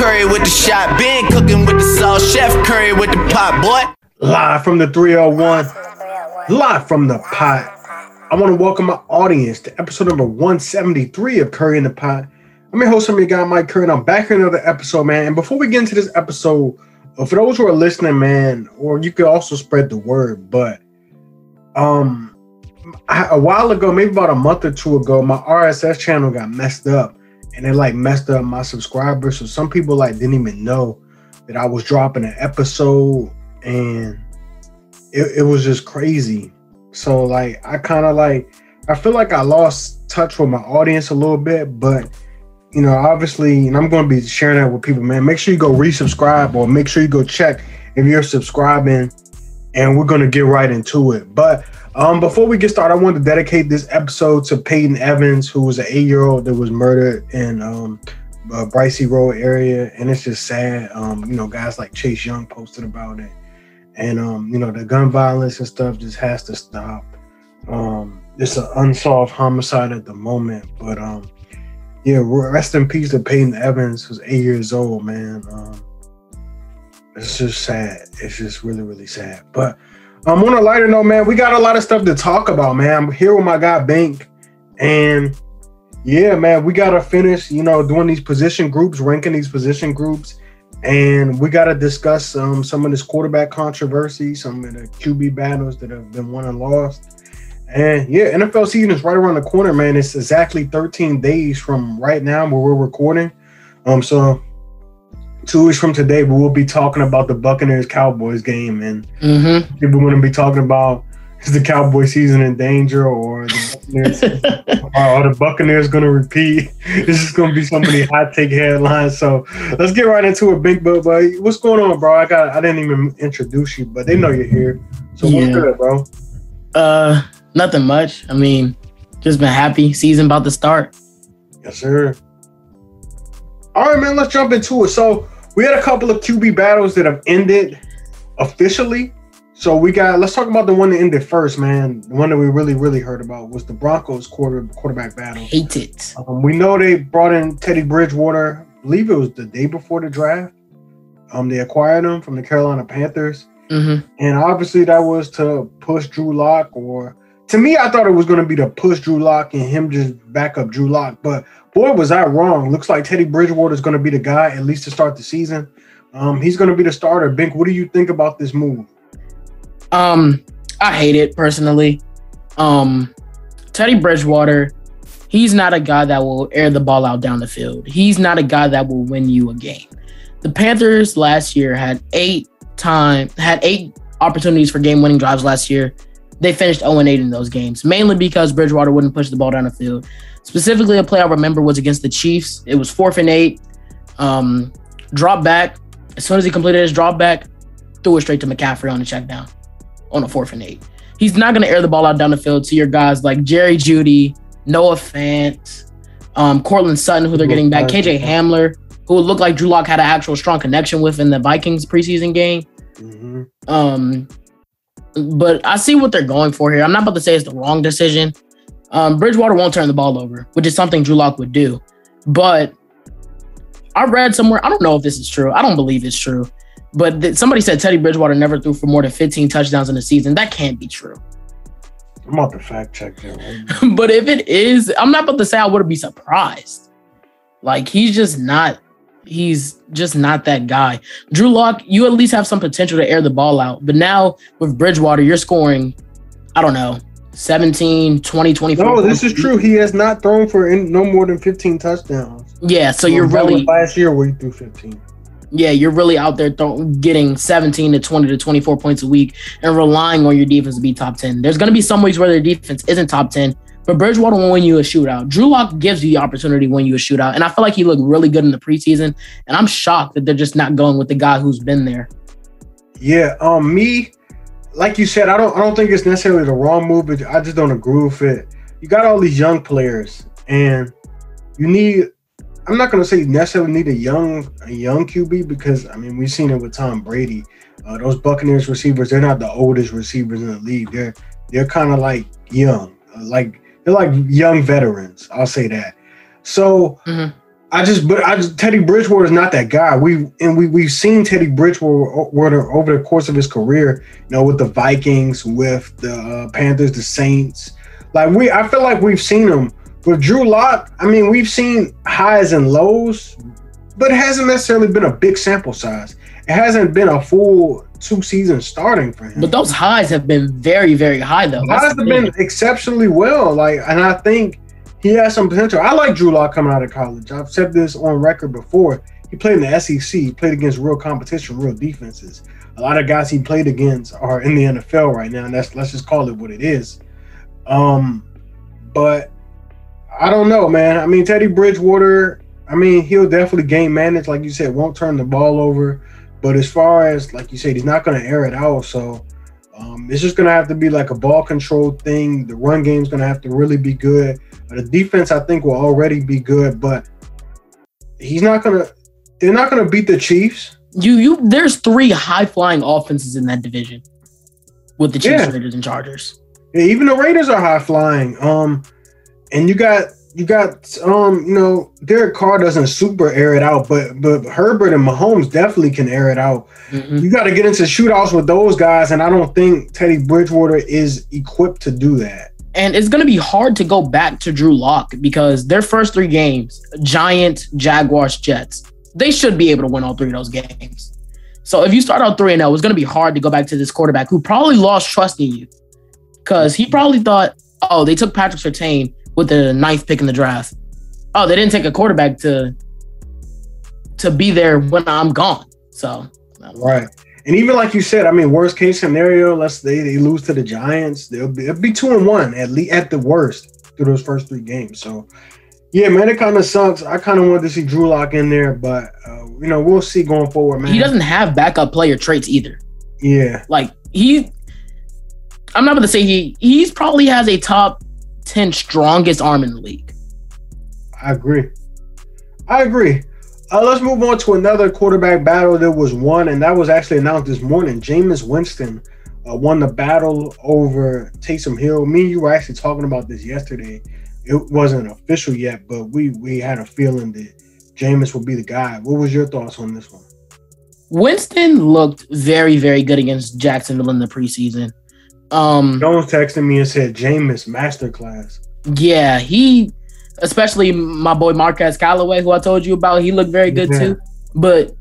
Curry with the shot. Been cooking with the sauce. Chef Curry with the pot, boy. Live from the 301. Live from the pot. I want to welcome my audience to episode number 173 of Curry in the Pot. I'm your host, I'm your guy, Mike Curry, and I'm back here another episode, man. And before we get into this episode, uh, for those who are listening, man, or you could also spread the word, but um, a while ago, maybe about a month or two ago, my RSS channel got messed up, and it like messed up my subscribers. So some people like didn't even know that I was dropping an episode, and it, it was just crazy. So like I kind of like I feel like I lost touch with my audience a little bit, but you know, obviously, and I'm going to be sharing that with people, man. Make sure you go resubscribe or make sure you go check if you're subscribing, and we're going to get right into it. But um, before we get started, I want to dedicate this episode to Peyton Evans, who was an eight-year-old that was murdered in um, uh, Road area, and it's just sad. Um, you know, guys like Chase Young posted about it, and um, you know, the gun violence and stuff just has to stop. Um, it's an unsolved homicide at the moment, but um, yeah, rest in peace to Peyton Evans, who's eight years old, man. Um, it's just sad. It's just really, really sad. But um, on a lighter note, man, we got a lot of stuff to talk about, man. I'm here with my guy Bank, and yeah, man, we gotta finish, you know, doing these position groups, ranking these position groups, and we gotta discuss um, some of this quarterback controversy, some of the QB battles that have been won and lost. And yeah, NFL season is right around the corner, man. It's exactly 13 days from right now where we're recording. Um, so two weeks from today, we will be talking about the Buccaneers Cowboys game, and Mm-hmm. people going to be talking about is the Cowboy season in danger, or the Buccaneers, are the Buccaneers going to repeat? This is going to be so many hot take headlines. So let's get right into it, Big But But what's going on, bro? I got I didn't even introduce you, but they know you're here. So what's Yeah. good, bro? Uh, nothing much. I mean, just been happy. Season about to start. Yes, sir. All right, man, let's jump into it. So we had a couple of QB battles that have ended officially. So we got let's talk about the one that ended first, man. The one that we really, really heard about was the Broncos quarter quarterback battle. Hate it. Um, we know they brought in Teddy Bridgewater. I believe it was the day before the draft. Um, they acquired him from the Carolina Panthers. Mm-hmm. And obviously that was to push Drew Lock or to me, I thought it was going to be to push Drew Lock and him just back up Drew Lock. But boy, was I wrong. Looks like Teddy Bridgewater is going to be the guy, at least to start the season. Um, he's going to be the starter. Bink, what do you think about this move? Um, I hate it personally. Um, Teddy Bridgewater, he's not a guy that will air the ball out down the field. He's not a guy that will win you a game. The Panthers last year had eight time had eight opportunities for game winning drives last year. They finished 0 8 in those games, mainly because Bridgewater wouldn't push the ball down the field. Specifically, a play I remember was against the Chiefs. It was fourth and eight. Um, drop back. As soon as he completed his drop back, threw it straight to McCaffrey on the check down on a fourth and eight. He's not going to air the ball out down the field to your guys like Jerry Jeudy, Noah Fant, um, Courtland Sutton, who they're getting back, KJ Hamler, who it looked like Drew Lock had an actual strong connection with in the Vikings preseason game. Mm-hmm. Um, but I see what they're going for here. I'm not about to say it's the wrong decision. Um, Bridgewater won't turn the ball over, which is something Drew Lock would do. But I read somewhere, I don't know if this is true. I don't believe it's true. But th- somebody said Teddy Bridgewater never threw for more than 15 touchdowns in a season. That can't be true. I'm about to fact check that. But if it is, I'm not about to say I wouldn't be surprised. Like he's just not, he's just not that guy. Drew Lock, you at least have some potential to air the ball out. But now with Bridgewater, you're scoring, I don't know, 17, 20, 24. no, this is true. He has not thrown for in, no more than 15 touchdowns. Yeah, so you're really, last year where he threw 15. yeah, you're really out there throw, getting 17 to 20 to 24 points a week and relying on your defense to be top 10. There's going to be some weeks where their defense isn't top 10, but Bridgewater will win you a shootout. Drew Lock gives you the opportunity to win you a shootout. And I feel like he looked really good in the preseason. And I'm shocked that they're just not going with the guy who's been there. Yeah, um, me, like you said, I don't, I don't think it's necessarily the wrong move, but I just don't agree with it. You got all these young players, and you need. I'm not gonna say necessarily need a young, a young QB because I mean we've seen it with Tom Brady. Uh, those Buccaneers receivers, they're not the oldest receivers in the league. They're they're kind of like young, uh, like they're like young veterans. I'll say that. So Mhm. I just, but I just Teddy Bridgewater is not that guy. We and we we've seen Teddy Bridgewater over the course of his career. You know, with the Vikings, with the uh, Panthers, the Saints. Like we, I feel like we've seen him with Drew Lock. I mean, we've seen highs and lows, but it hasn't necessarily been a big sample size. It hasn't been a full two seasons starting for him. But those highs have been very, very high though. Highs have been exceptionally well. Like, and I think he has some potential. I like Drew Lock coming out of college. I've said this on record before. He played in the SEC. He played against real competition, real defenses. A lot of guys he played against are in the NFL right now, and that's let's just call it what it is. Um, but I don't know, man. I mean, Teddy Bridgewater. I mean, he'll definitely game manage, like you said, won't turn the ball over. But as far as like you said, he's not going to air it out. So um, it's just going to have to be like a ball control thing. The run game's going to have to really be good. The defense, I think, will already be good, but he's not going to. They're not going to beat the Chiefs. You you. There's three high flying offenses in that division with the Chiefs, yeah. Raiders, and Chargers. Yeah, even the Raiders are high flying. Um, and you got you got um, you know, Derek Carr doesn't super air it out, but but Herbert and Mahomes definitely can air it out. Mm-hmm. You got to get into shootouts with those guys, and I don't think Teddy Bridgewater is equipped to do that. And it's going to be hard to go back to Drew Lock because their first three games, Giants, Jaguars, Jets, they should be able to win all three of those games. So if you start out 3 and 0, it's going to be hard to go back to this quarterback who probably lost trust in you because he probably thought, oh, they took Patrick Surtain with the ninth pick in the draft. Oh, they didn't take a quarterback to to be there when I'm gone. So right. And even like you said, I mean, worst case scenario, let's they, they lose to the Giants, they'll be it'll be two and one at least at the worst through those first three games. So yeah, man, it kind of sucks. I kind of wanted to see Drew Lock in there, but uh, you know, we'll see going forward, man. He doesn't have backup player traits either. Yeah, like he, I'm not going to say he. He's probably has a top 10 strongest arm in the league. I agree. I agree. Uh, let's move on to another quarterback battle that was won, and that was actually announced this morning. Jameis Winston uh, won the battle over Taysom Hill. Me and you were actually talking about this yesterday. It wasn't official yet, but we we had a feeling that Jameis would be the guy. What was your thoughts on this one? Winston looked very, very good against Jacksonville in the preseason. Um, Jones texted me and said Jameis masterclass. Yeah, he, especially my boy Marquez Callaway, who I told you about, he looked very good yeah. too. But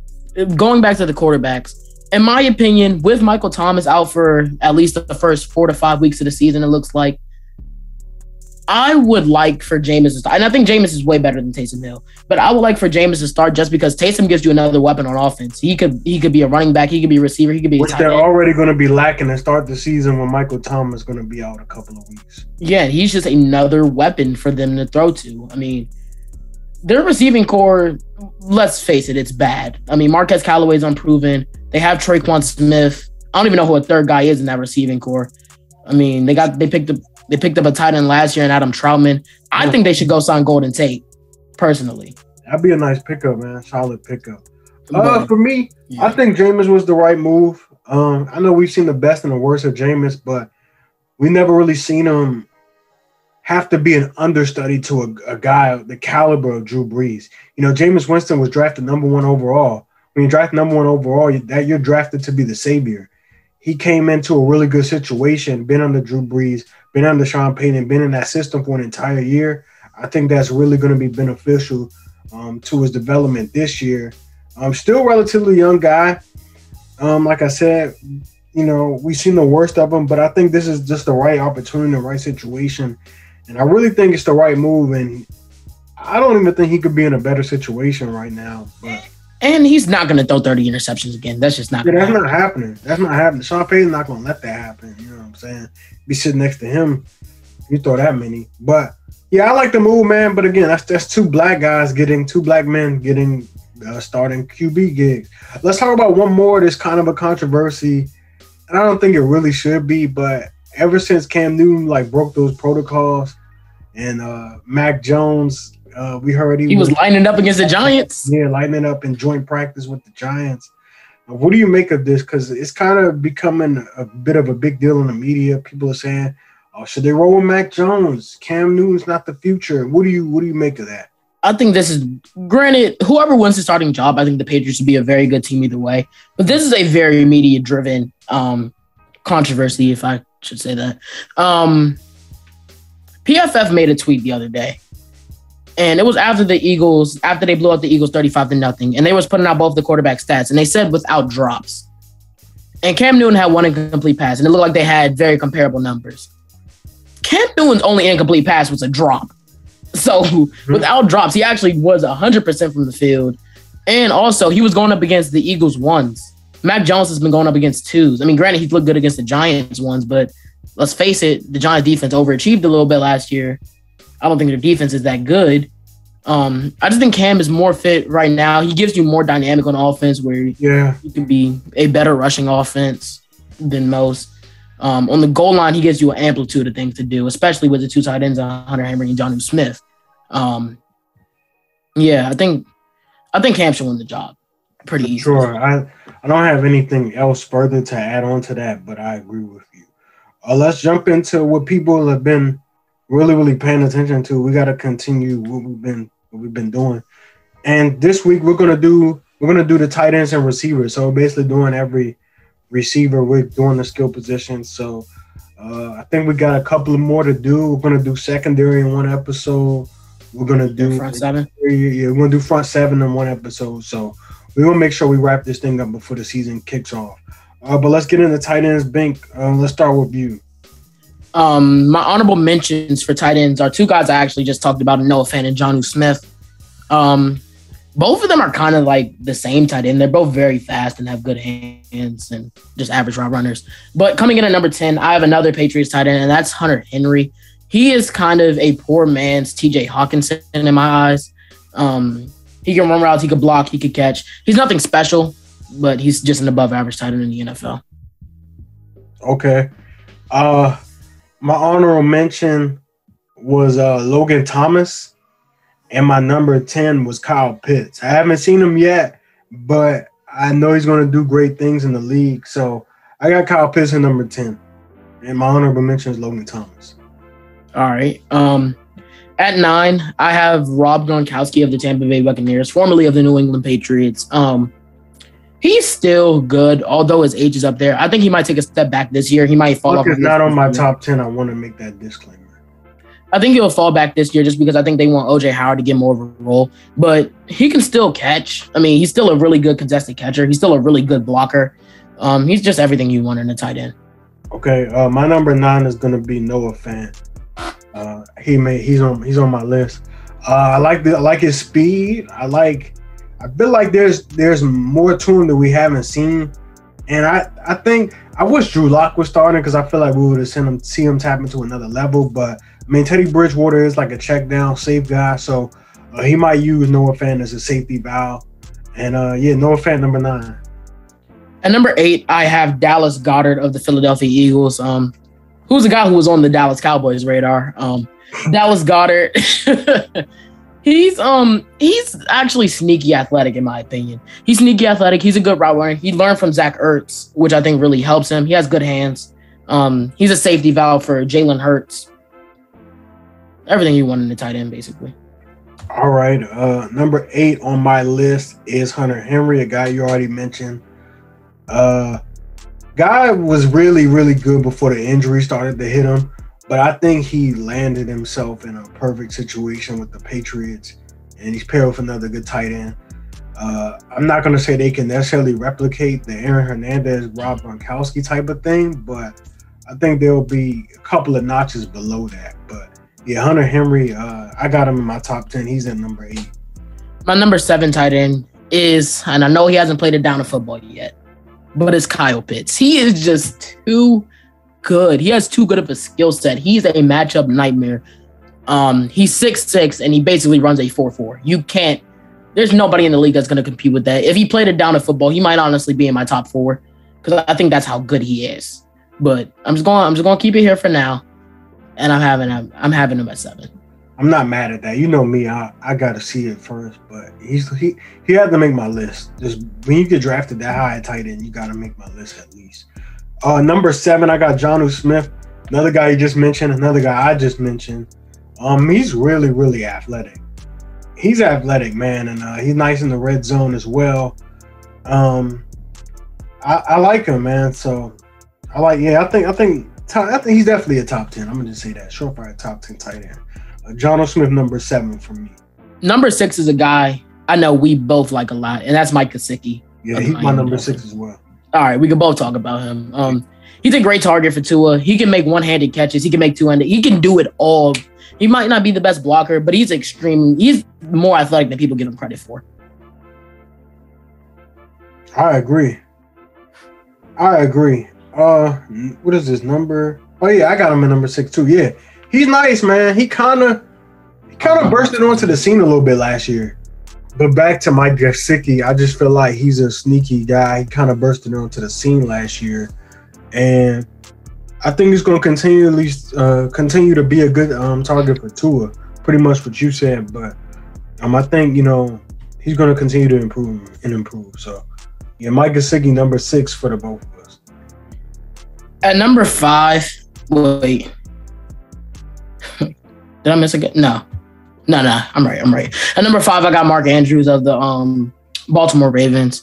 going back to the quarterbacks, in my opinion, with Michael Thomas out for at least the first four to five weeks of the season, it looks like I would like for Jameis to start, and I think Jameis is way better than Taysom Hill. But I would like for Jameis to start just because Taysom gives you another weapon on offense. He could he could be a running back, he could be a receiver, he could be. Which they're end. already going to be lacking to start the season when Michael Thomas is going to be out a couple of weeks. Yeah, he's just another weapon for them to throw to. I mean, their receiving corps, let's face it, it's bad. I mean, Marquez Callaway's unproven. They have Tre'Quan Smith. I don't even know who a third guy is in that receiving corps. I mean, they got they picked up they picked up a tight end last year in Adam Trautman. I think they should go sign Golden Tate, personally. That'd be a nice pickup, man. Solid pickup. Uh, for me, yeah. I think Jameis was the right move. Um, I know we've seen the best and the worst of Jameis, but we never really seen him have to be an understudy to a, a guy the caliber of Drew Brees. You know, Jameis Winston was drafted number one overall. When you draft number one overall, that you're drafted to be the savior. He came into a really good situation, been under Drew Brees, been under Sean Payton, been in that system for an entire year, I think that's really going to be beneficial um, to his development this year. I'm still relatively young guy. Um, like I said, you know, we've seen the worst of him, but I think this is just the right opportunity, the right situation. And I really think it's the right move. And I don't even think he could be in a better situation right now. But and he's not going to throw 30 interceptions again. That's just not. Yeah, that's happen. not happening. That's not happening. Sean Payton's not going to let that happen. You know what I'm saying? Be sitting next to him, you throw that many. But yeah, I like the move, man. But again, that's that's two black guys getting two black men getting uh, starting QB gigs. Let's talk about one more. That's kind of a controversy, and I don't think it really should be. But ever since Cam Newton like broke those protocols, and uh Mac Jones uh, we heard he, he was, was, lining up against the Giants. Yeah, lining up in joint practice with the Giants. What do you make of this? Because it's kind of becoming a bit of a big deal in the media. People are saying, "Oh, should they roll with Mac Jones? Cam Newton's not the future." What do you What do you make of that? I think this is granted, whoever wins the starting job, I think the Patriots would be a very good team either way. But this is a very media driven um, controversy, if I should say that. Um, PFF made a tweet the other day. And it was after the Eagles, after they blew out the Eagles 35 to nothing. And they was putting out both the quarterback stats. And they said without drops. And Cam Newton had one incomplete pass. And it looked like they had very comparable numbers. Cam Newton's only incomplete pass was a drop. So without drops, he actually was 100% from the field. And also, he was going up against the Eagles ones. Mac Jones has been going up against twos. I mean, granted, he's looked good against the Giants ones, but let's face it, the Giants defense overachieved a little bit last year. I don't think their defense is that good. Um, I just think Cam is more fit right now. He gives you more dynamic on offense where yeah, he can be a better rushing offense than most. Um, on the goal line, he gives you an amplitude of things to do, especially with the two tight ends, Hunter Henry and Jonnu Smith. Um, yeah, I think I think Cam should win the job pretty easy. Sure, I I don't have anything else further to add on to that, but I agree with you. Uh, let's jump into what people have been really, really paying attention to. We got to continue what we've been what we've been doing, and this week we're gonna do we're gonna do the tight ends and receivers. So basically, doing every receiver. We're doing the skill position. So uh, I think we got a couple of more to do. We're gonna do secondary in one episode. We're gonna do front seven. Yeah, we're gonna do front seven in one episode. So we want to make sure we wrap this thing up before the season kicks off. Uh, but let's get into tight ends. Bink, uh, let's start with you. Um, my honorable mentions for tight ends are two guys I actually just talked about: Noah Fant and Jonnu Smith. Um, both of them are kind of like the same tight end. They're both very fast and have good hands and just average route runners. But coming in at number 10, I have another Patriots tight end, and that's Hunter Henry. He is kind of a poor man's TJ Hockenson in my eyes. Um, he can run routes, he could block, he could catch. He's nothing special, but he's just an above average tight end in the NFL. Okay. Uh my honorable mention was uh Logan Thomas and my number 10 was Kyle Pitts. I haven't seen him yet, but I know he's going to do great things in the league. So I got Kyle Pitts in number 10. And my honorable mention is Logan Thomas. All right. Um, at nine, I have Rob Gronkowski of the Tampa Bay Buccaneers, formerly of the New England Patriots. Um, he's still good, although his age is up there. I think he might take a step back this year. He might fall Look, off. Not on my top 10. I want to make that disclaimer. I think he'll fall back this year just because I think they want OJ Howard to get more of a role. But he can still catch. I mean, he's still a really good contested catcher. He's still a really good blocker. Um, he's just everything you want in a tight end. Okay, uh, my number nine is gonna be Noah Fant. Uh, he may he's on he's on my list. Uh, I like the I like his speed. I like I feel like there's there's more to him that we haven't seen, and I I think I wish Drew Lock was starting because I feel like we would have seen him see him tap into another level. But I mean, Teddy Bridgewater is like a check down, safe guy, so uh, he might use Noah Fant as a safety valve. And uh, yeah, Noah Fant number nine. At number eight, I have Dallas Goedert of the Philadelphia Eagles. Um, who's a guy who was on the Dallas Cowboys radar? Um, Dallas Goedert. he's um he's actually sneaky athletic in my opinion. He's sneaky athletic. He's a good route runner. He learned from Zach Ertz, which I think really helps him. He has good hands. Um, he's a safety valve for Jalen Hurts everything you want in the tight end, basically. All right. Uh, number eight on my list is Hunter Henry, a guy you already mentioned. Uh, guy was really, really good before the injury started to hit him, but I think he landed himself in a perfect situation with the Patriots, and he's paired with another good tight end. Uh, I'm not going to say they can necessarily replicate the Aaron Hernandez, Rob Gronkowski type of thing, but I think there'll be a couple of notches below that. But yeah, Hunter Henry, uh, I got him in my top 10. He's in number eight. My number seven tight end is, and I know he hasn't played it down to football yet, but it's Kyle Pitts. He is just too good. He has too good of a skill set. He's a matchup nightmare. Um, he's six six and he basically runs a four four. You can't. There's nobody in the league that's going to compete with that. If he played it down to football, he might honestly be in my top four because I think that's how good he is. But I'm just going. I'm just going to keep it here for now and I'm having him. I'm having him at seven. I'm not mad at that. You know me. I, I got to see it first, but he's he he had to make my list. Just when you get drafted that high at tight end, you got to make my list at least. Uh, number seven, I got Jonnu Smith, another guy you just mentioned, another guy I just mentioned. Um, he's really really athletic, he's athletic, man, and uh, he's nice in the red zone as well. Um, I, I like him, man. So I like, yeah, I think, I think, I think he's definitely a top ten. I'm gonna just say that, surefire top ten tight end. Uh, Jonnu Smith, number seven for me. Number six is a guy I know we both like a lot, and that's Mike Gesicki. Yeah, he's my number six as well. All right, we can both talk about him. Um, he's a great target for Tua. He can make one-handed catches. He can make two-handed. He can do it all. He might not be the best blocker, but he's extreme. He's more athletic than people give him credit for. I agree. I agree. Uh, what is this number? Oh yeah, I got him at number six too. Yeah, he's nice, man. He kind of, he kind of bursted onto the scene a little bit last year. But back to Mike Gesicki, I just feel like he's a sneaky guy. He kind of bursted onto the scene last year, and I think he's going to continually uh, continue to be a good um, target for Tua. Pretty much what you said, but um, I think you know he's going to continue to improve and improve. So, yeah, Mike Gesicki, number six for the both of us. At number five, wait, did I miss a? No, no, no, I'm right. I'm right. At number five, I got Mark Andrews of the um, Baltimore Ravens.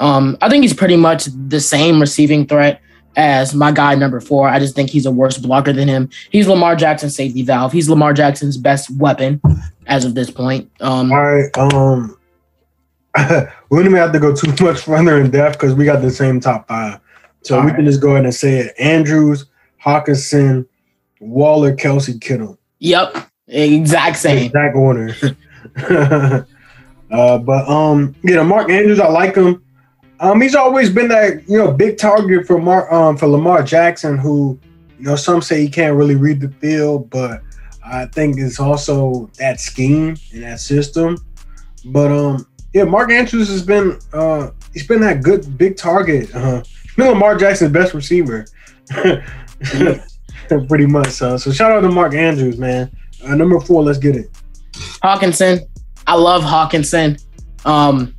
Um, I think he's pretty much the same receiving threat as my guy number four. I just think he's a worse blocker than him. He's Lamar Jackson's safety valve. He's Lamar Jackson's best weapon as of this point. Um, All right. Um, we don't even have to go too much further in depth because we got the same top five. So we right. can just go ahead and say it: Andrews, Hockenson, Waller, Kelce, Kittle. Yep. Exact same. Exact order. uh, but um, you know, Mark Andrews, I like him. Um, he's always been that you know big target for Mark um for Lamar Jackson, who you know some say he can't really read the field, but I think it's also that scheme and that system. But um, yeah, Mark Andrews has been uh he's been that good big target. Uh, been Lamar Jackson's best receiver, pretty much. So so shout out to Mark Andrews, man. Uh, number four, let's get it. Hockenson. I love Hockenson. Um,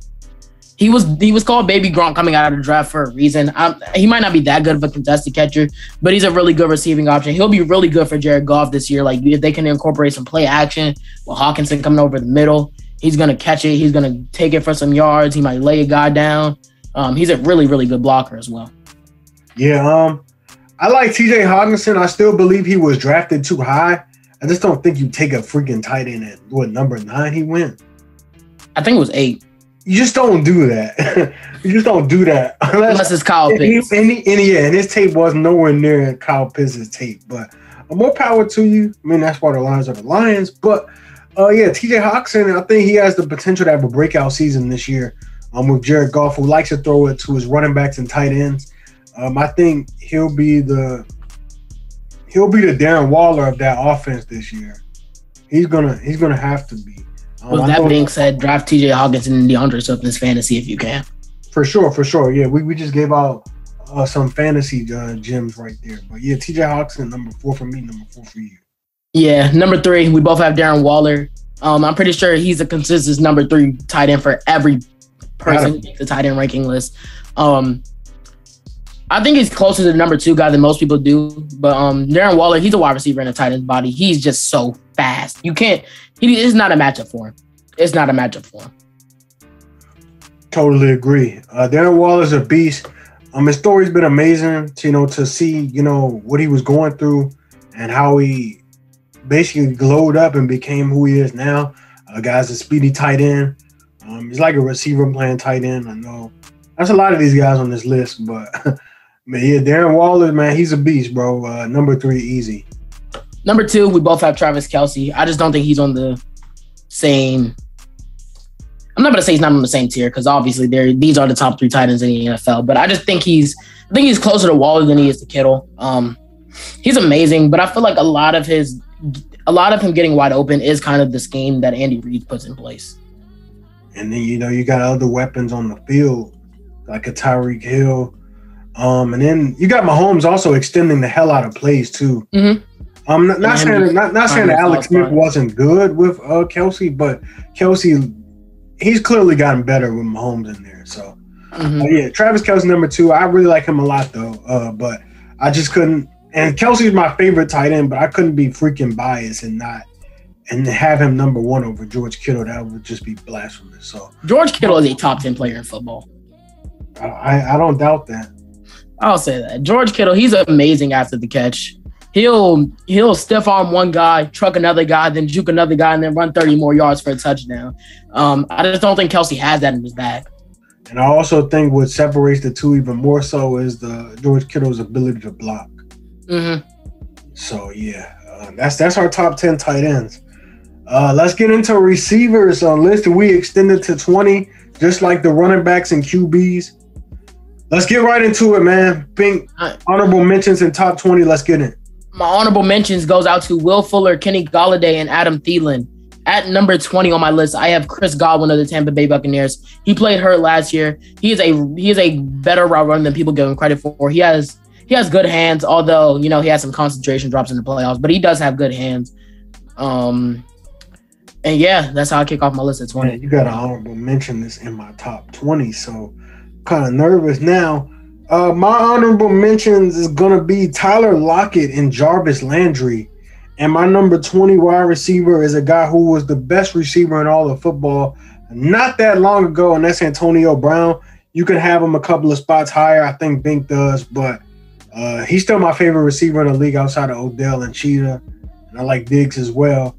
he was he was called Baby Gronk coming out of the draft for a reason. Um, he might not be that good of a contested catcher, but he's a really good receiving option. He'll be really good for Jared Goff this year. Like if they can incorporate some play action with Hockenson coming over the middle, he's gonna catch it. He's gonna take it for some yards. He might lay a guy down. Um, he's a really really good blocker as well. Yeah, um, I like T.J. Hockenson. I still believe he was drafted too high. I just don't think you take a freaking tight end at what number nine he went. I think it was eight. You just don't do that. you just don't do that unless, unless it's Kyle Pitts. And, and, and, yeah, and his tape was nowhere near Kyle Pitts' tape. But more power to you. I mean, that's why the Lions are the Lions. But uh, yeah, TJ Hockenson, I think he has the potential to have a breakout season this year. Um, with Jared Goff, who likes to throw it to his running backs and tight ends. Um, I think he'll be the he'll be the Darren Waller of that offense this year. He's gonna he's gonna have to be. Um, With that being said, draft TJ Hockenson and D'Andre Swift in fantasy if you can. For sure, for sure. Yeah, we, we just gave out uh, some fantasy uh, gems right there. But yeah, TJ Hockenson number four for me, number four for you. Yeah, number three, we both have Darren Waller. Um, I'm pretty sure he's a consistent number three tight end for every person the tight end ranking list. Um, I think he's closer to the number two guy than most people do. But um, Darren Waller, he's a wide receiver in a tight end body. He's just so fast. You can't. He is not a matchup for him. It's not a matchup for him. Totally agree. Uh, Darren Waller's a beast. Um, his story's been amazing. To, you know, to see you know what he was going through and how he basically glowed up and became who he is now. Uh, guy's a speedy tight end. Um, he's like a receiver playing tight end. I know that's a lot of these guys on this list, but Man, yeah, Darren Waller, man, he's a beast, bro. Uh, number three, easy. Number two, we both have Travis Kelce. I just don't think he's on the same. I'm not gonna say he's not on the same tier because obviously there these are the top three tight ends in the NFL. But I just think he's I think he's closer to Waller than he is to Kittle. Um, he's amazing, but I feel like a lot of his a lot of him getting wide open is kind of the scheme that Andy Reid puts in place. And then you know you got other weapons on the field like a Tyreek Hill, um, and then you got Mahomes also extending the hell out of plays too. Mm-hmm. Um, not, not saying not, not saying that Alex Smith wasn't good with uh, Kelce, but Kelce, he's clearly gotten better with Mahomes in there. So mm-hmm. uh, yeah, Travis Kelce number two. I really like him a lot though, uh, but I just couldn't. And Kelce's my favorite tight end, but I couldn't be freaking biased and not and have him number one over George Kittle, that would just be blasphemous. So George Kittle is a top 10 player in football. I, I don't doubt that. I'll say that. George Kittle, he's amazing after the catch. He'll he'll stiff arm one guy, truck another guy, then juke another guy, and then run 30 more yards for a touchdown. Um, I just don't think Kelce has that in his bag. And I also think what separates the two even more so is the George Kittle's ability to block. Mm-hmm. So yeah, uh, that's that's our top ten tight ends. Uh, let's get into receivers uh, list. We extended to twenty, just like the running backs and QBs. Let's get right into it, man. Bink honorable mentions in top twenty. Let's get in. My honorable mentions goes out to Will Fuller, Kenny Golladay, and Adam Thielen. At number 20 on my list, I have Chris Godwin of the Tampa Bay Buccaneers. He played hurt last year. He is a he is a better route runner than people give him credit for. He has he has good hands, although you know he has some concentration drops in the playoffs, but he does have good hands. Um, and yeah, that's how I kick off my list at 20. Man, you got an honorable mention this in my top 20, so kind of nervous now. Uh, my honorable mentions is gonna be Tyler Lockett and Jarvis Landry. And my number 20 wide receiver is a guy who was the best receiver in all of football not that long ago, and that's Antonio Brown. You can have him a couple of spots higher. I think Bink does, but uh, he's still my favorite receiver in the league outside of Odell and Cheetah. And I like Diggs as well.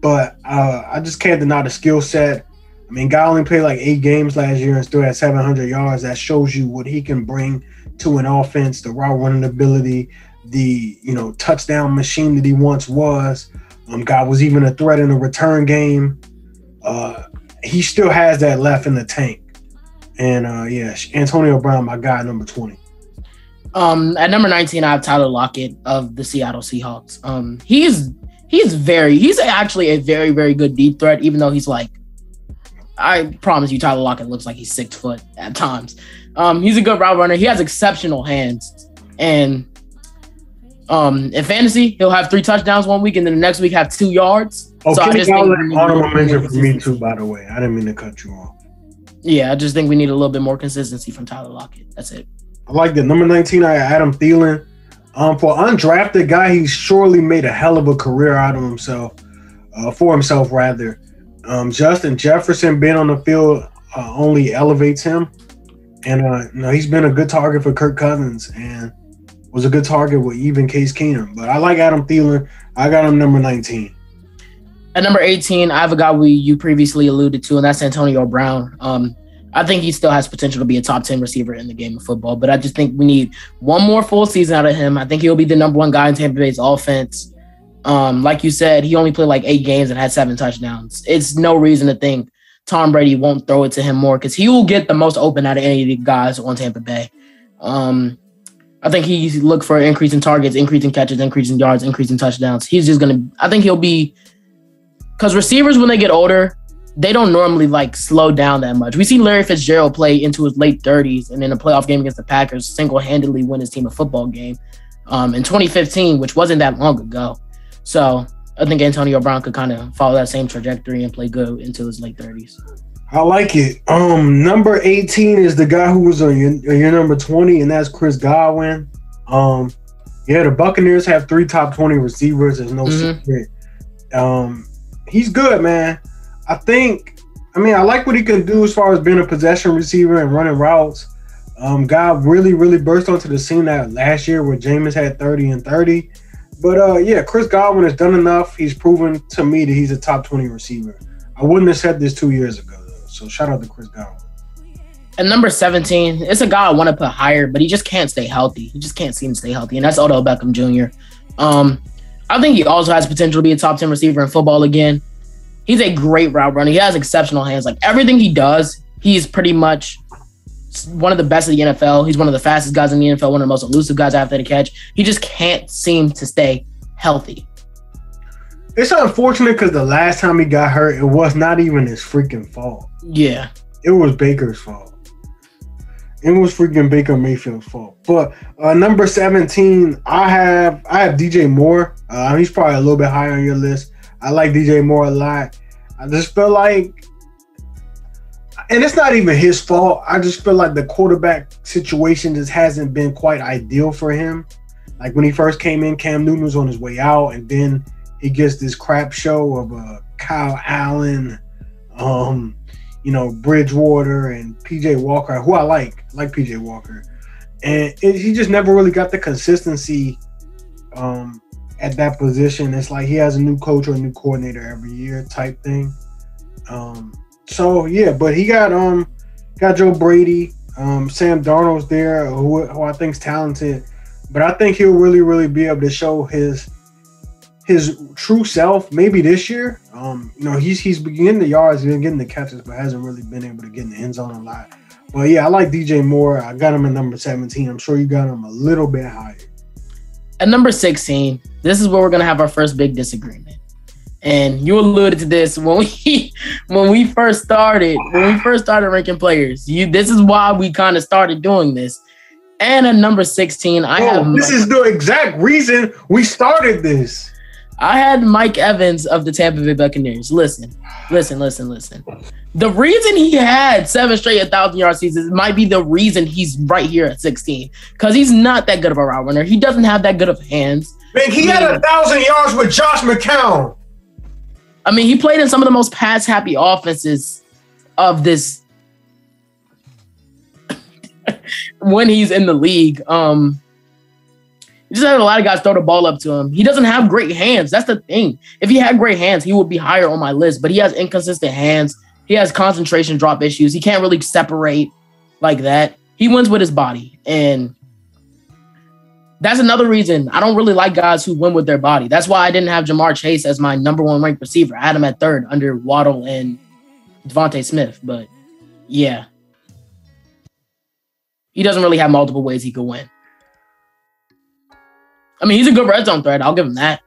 But uh, I just can't deny the skill set. I mean, guy only played like eight games last year and still had 700 yards. That shows you what he can bring to an offense, the route running ability, the you know touchdown machine that he once was. Um, guy was even a threat in the return game. Uh, he still has that left in the tank. And uh, yeah, Antonio Brown, my guy, number 20. Um, at number 19, I have Tyler Lockett of the Seattle Seahawks. Um, he's he's very he's actually a very, very good deep threat, even though he's like I promise you, Tyler Lockett looks like he's six foot at times. Um, he's a good route runner. He has exceptional hands. And um, in fantasy, he'll have three touchdowns one week, and then the next week have two yards. Oh, so Kenny honorable mention for me too. By the way, I didn't mean to cut you off. Yeah, I just think we need a little bit more consistency from Tyler Lockett. That's it. I like the number nineteen. I Adam Thielen. Um, for undrafted guy, he's surely made a hell of a career out of himself, uh, for himself rather. Um, Justin Jefferson being on the field uh, only elevates him, and uh, you know, he's been a good target for Kirk Cousins and was a good target with even Case Keenum. But I like Adam Thielen. I got him number nineteen. At number 18, I have a guy we you previously alluded to, and that's Antonio Brown. Um, I think he still has potential to be a top 10 receiver in the game of football, but I just think we need one more full season out of him. I think he'll be the number one guy in Tampa Bay's offense. Um, like you said, he only played like eight games and had seven touchdowns. It's no reason to think Tom Brady won't throw it to him more because he will get the most open out of any of the guys on Tampa Bay. Um, I think he's look for increasing targets, increasing catches, increasing yards, increasing touchdowns. He's just gonna. I think he'll be because receivers when they get older, they don't normally like slow down that much. We see Larry Fitzgerald play into his late 30s and in a playoff game against the Packers, single-handedly win his team a football game um, in 2015, which wasn't that long ago. So I think Antonio Brown could kind of follow that same trajectory and play good into his late 30s. I like it. Um, number 18 is the guy who was on your, your number 20, and that's Chris Godwin. Um, yeah, the Buccaneers have three top 20 receivers. There's no mm-hmm. secret. Um, he's good, man. I think. I mean, I like what he can do as far as being a possession receiver and running routes. Um, guy really, really burst onto the scene that last year where Jameis had 30 and 30. But uh, yeah, Chris Godwin has done enough. He's proven to me that he's a top 20 receiver. I wouldn't have said this two years ago, though. So shout out to Chris Godwin. And number 17, it's a guy I want to put higher, but he just can't stay healthy. He just can't seem to stay healthy. And that's Odell Beckham Jr. Um, I think he also has potential to be a top 10 receiver in football again. He's a great route runner. He has exceptional hands. Like everything he does, he's pretty much one of the best of the NFL. He's one of the fastest guys in the NFL, one of the most elusive guys after the catch. He just can't seem to stay healthy. It's unfortunate because the last time he got hurt, it was not even his freaking fault. Yeah. It was Baker's fault. It was freaking Baker Mayfield's fault. But uh, number 17, I have I have DJ Moore. Uh, he's probably a little bit higher on your list. I like DJ Moore a lot. I just feel like and it's not even his fault. I just feel like the quarterback situation just hasn't been quite ideal for him. Like when he first came in, Cam Newton was on his way out, and then he gets this crap show of uh, Kyle Allen, um, you know, Bridgewater and PJ Walker, who I like, I like PJ Walker, and it, he just never really got the consistency um, at that position. It's like he has a new coach or a new coordinator every year type thing. Um, so yeah, but he got um got Joe Brady, um, Sam Darnold's there, who, who I think's talented, but I think he'll really really be able to show his his true self maybe this year. Um, you know, he's he's getting the yards, he's been getting the catches, but hasn't really been able to get in the end zone a lot. But yeah, I like DJ Moore. I got him at number 17. I'm sure you got him a little bit higher. At number 16, this is where we're gonna have our first big disagreement. And you alluded to this when we when we first started, when we first started ranking players. You this is why we kind of started doing this. And at number 16, I Oh, have this is the exact reason we started this. I had Mike Evans of the Tampa Bay Buccaneers. Listen, listen, listen, listen. The reason he had seven straight 1,000 yard seasons might be the reason he's right here at 16 because he's not that good of a route runner. He doesn't have that good of hands. Man, he had a thousand yards with Josh McCown. I mean, he played in some of the most pass happy offenses of this when he's in the league. Um, he just had a lot of guys throw the ball up to him. He doesn't have great hands. That's the thing. If he had great hands, he would be higher on my list, but he has inconsistent hands. He has concentration drop issues. He can't really separate like that. He wins with his body. And that's another reason I don't really like guys who win with their body. That's why I didn't have Ja'Marr Chase as my number one ranked receiver. I had him at third under Waddle and DeVonta Smith. But yeah, he doesn't really have multiple ways he could win. I mean, he's a good red zone threat. I'll give him that.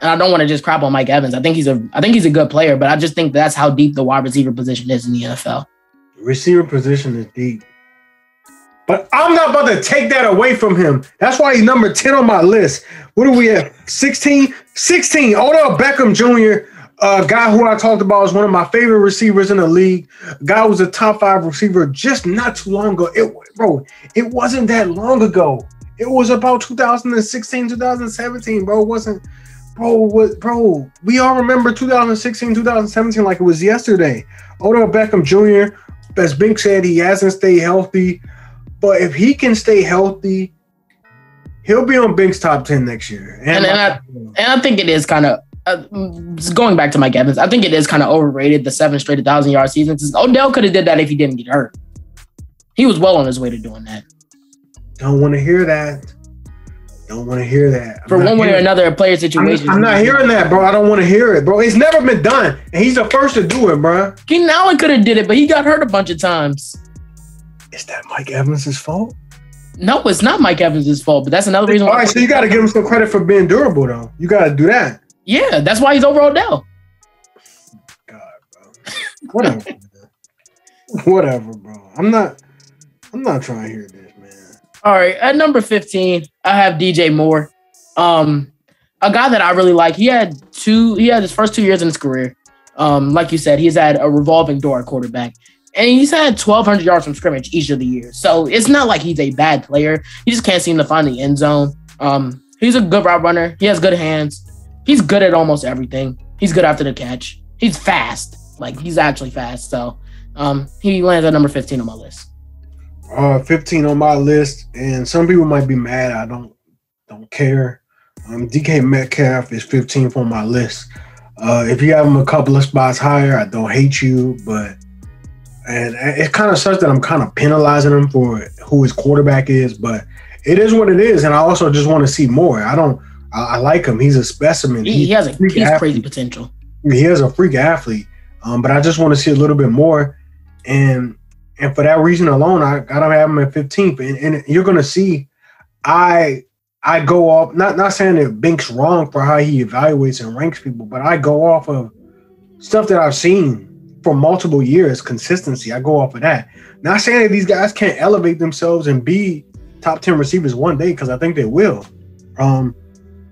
And I don't want to just crap on Mike Evans. I think he's a I think he's a good player, but I just think that's how deep the wide receiver position is in the NFL. Receiver position is deep. But I'm not about to take that away from him. That's why he's number 10 on my list. What are we at? 16? 16. Odell Beckham Jr., a guy who I talked about is one of my favorite receivers in the league. Guy was a top five receiver just not too long ago. It, bro, it wasn't that long ago. It was about 2016, 2017, bro. It wasn't, bro, what, bro, we all remember 2016, 2017 like it was yesterday. Odell Beckham Jr., as Bink said, he hasn't stayed healthy. But if he can stay healthy, he'll be on Bink's top 10 next year. And- and I- And I think it is kind of uh, going back to Mike Evans. I think it is kind of overrated the seven straight thousand yard seasons. Odell could have did that if he didn't get hurt. He was well on his way to doing that. don't want to hear that. Don't want to hear that. I'm For one way or another, a player I'm, situation. I'm not hearing that, bro. I don't want to hear it, bro. It's never been done. And he's the first to do it, bro. Keenan Allen could have did it, but he got hurt a bunch of times. Is that Mike Evans' fault? No, it's not Mike Evans' fault, but that's another reason. All why- right, so you got to give him some credit for being durable, though. You got to do that. yeah, that's why he's over Odell. God, bro. Whatever. Whatever, bro. I'm not. I'm not trying to hear this, man. All right, at number 15, I have DJ Moore. Um, a guy that I really like. He had two, he had his first two years in his career. Um, like you said, he's had a revolving door at quarterback. And he's had 1,200 yards from scrimmage each of the years. So it's not like he's a bad player. He just can't seem to find the end zone. Um, he's a good route runner. He has good hands. He's good at almost everything. He's good after the catch. He's fast. Like he's actually fast. So um, he lands at number 15 on my list. Uh, 15 on my list, and some people might be mad. I don't don't care. Um, DK Metcalf is 15th on my list. Uh, if you have him a couple of spots higher, I don't hate you, but and it kind of sucks that I'm kind of penalizing him for who his quarterback is, but it is what it is, and I also just want to see more. I don't. I, I like him. He's a specimen. He, he has a he's crazy potential. he is a freak athlete. Um, but I just want to see a little bit more, and and for that reason alone, I gotta have him at 15th. And, and you're gonna see, I I go off not not saying that Bink's wrong for how he evaluates and ranks people, but I go off of stuff that I've seen for multiple years, consistency. I go off of that. Not saying that these guys can't elevate themselves and be top 10 receivers one day, because I think they will. Um,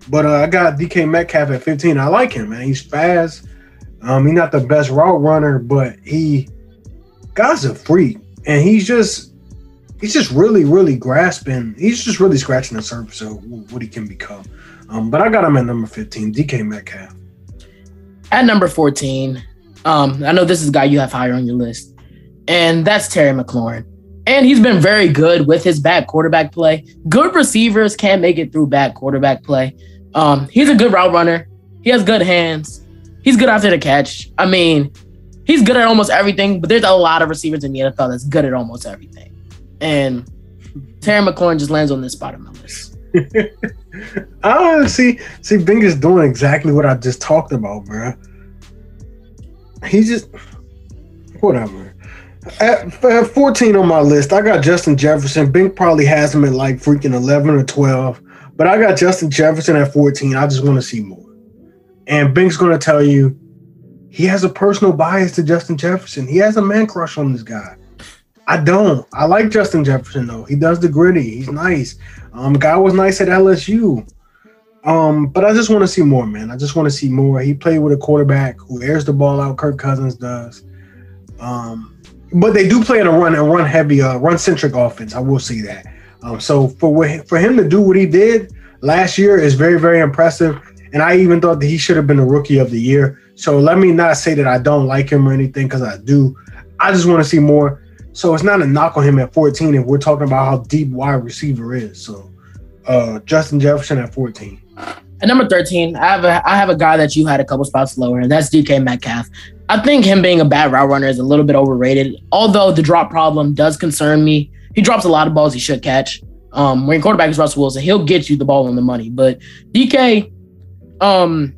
but uh, I got DK Metcalf at 15. I like him, man. He's fast. Um, he's not the best route runner, but he guy's a freak, and he's just he's just really, really grasping. He's just really scratching the surface of what he can become. Um, but I got him at number 15, DK Metcalf. At number 14, um, I know this is a guy you have higher on your list, and that's Terry McLaurin. And he's been very good with his bad quarterback play. Good receivers can't make it through bad quarterback play. Um, he's a good route runner. He has good hands. He's good after the catch. I mean, he's good at almost everything, but there's a lot of receivers in the NFL that's good at almost everything. And Terry McLaurin just lands on this spot on my list. oh, see, see, Bink is doing exactly what I just talked about, bro. He just whatever. At, at 14 on my list, I got Justin Jefferson. Bink probably has him at like freaking 11 or 12, but I got Justin Jefferson at 14. I just want to see more. And Bink's going to tell you he has a personal bias to Justin Jefferson. He has a man crush on this guy. I don't. I like Justin Jefferson though. He does the gritty. He's nice. Um, guy was nice at LSU. Um, but I just want to see more, man. I just want to see more. He played with a quarterback who airs the ball out. Kirk Cousins does. Um, but they do play in a run and run heavy, uh, run centric offense. I will see that. Um, so for for him to do what he did last year is very very impressive. And I even thought that he should have been a rookie of the year. So let me not say that I don't like him or anything because I do. I just want to see more. So it's not a knock on him at 14 if we're talking about how deep wide receiver is. So uh, Justin Jefferson at 14. At number 13, I have a I have a guy that you had a couple spots lower, and that's DK Metcalf. I think him being a bad route runner is a little bit overrated. Although the drop problem does concern me. He drops a lot of balls he should catch. Um, when your quarterback is Russell Wilson, he'll get you the ball on the money. But DK, um,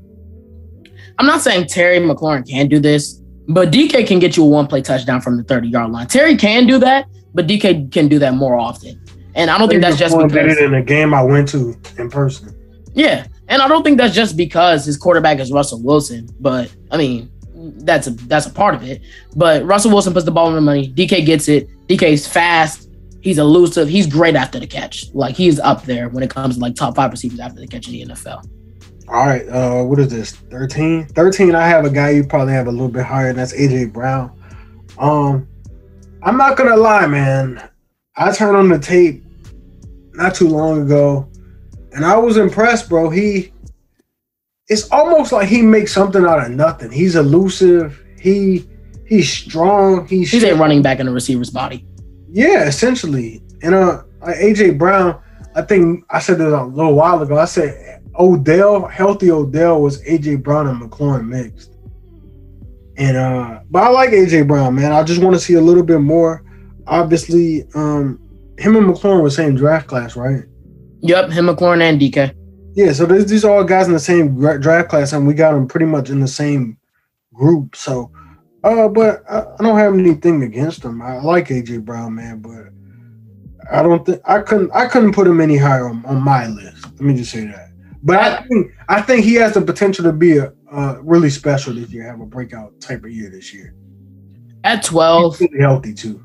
I'm not saying Terry McLaurin can do this, but DK can get you a one play touchdown from the 30 yard line. Terry can do that, but DK can do that more often. And I don't think that's just because in a game I went to in person. Yeah, and I don't think that's just because his quarterback is Russell Wilson. But I mean, that's a that's a part of it. But Russell Wilson puts the ball in the money. DK gets it. DK's fast. He's elusive. He's great after the catch. Like he's up there when it comes to like top five receivers after the catch in the NFL. All right, uh, what is this? 13? 13, I have a guy you probably have a little bit higher, and that's AJ Brown. Um, I'm not gonna lie, man. I turned on the tape not too long ago, and I was impressed, bro. He it's almost like he makes something out of nothing. He's elusive. He he's strong. He's he's a running back in a receiver's body. Yeah, essentially. And uh, AJ Brown, I think I said this a little while ago. I said Odell, healthy Odell was AJ Brown and McLaurin mixed. And uh, but I like AJ Brown, man. I just want to see a little bit more. Obviously, um, him and McLaurin were same draft class, right? Yep, him, McLaurin, and DK. Yeah, so these are all guys in the same draft class, and we got them pretty much in the same group. So, uh, but I, I don't have anything against them. I like AJ Brown, man, but I don't think I couldn't I couldn't put him any higher on, on my list. Let me just say that. But I think I think he has the potential to be a uh, really special this year, have a breakout type of year this year. At twelve, healthy too.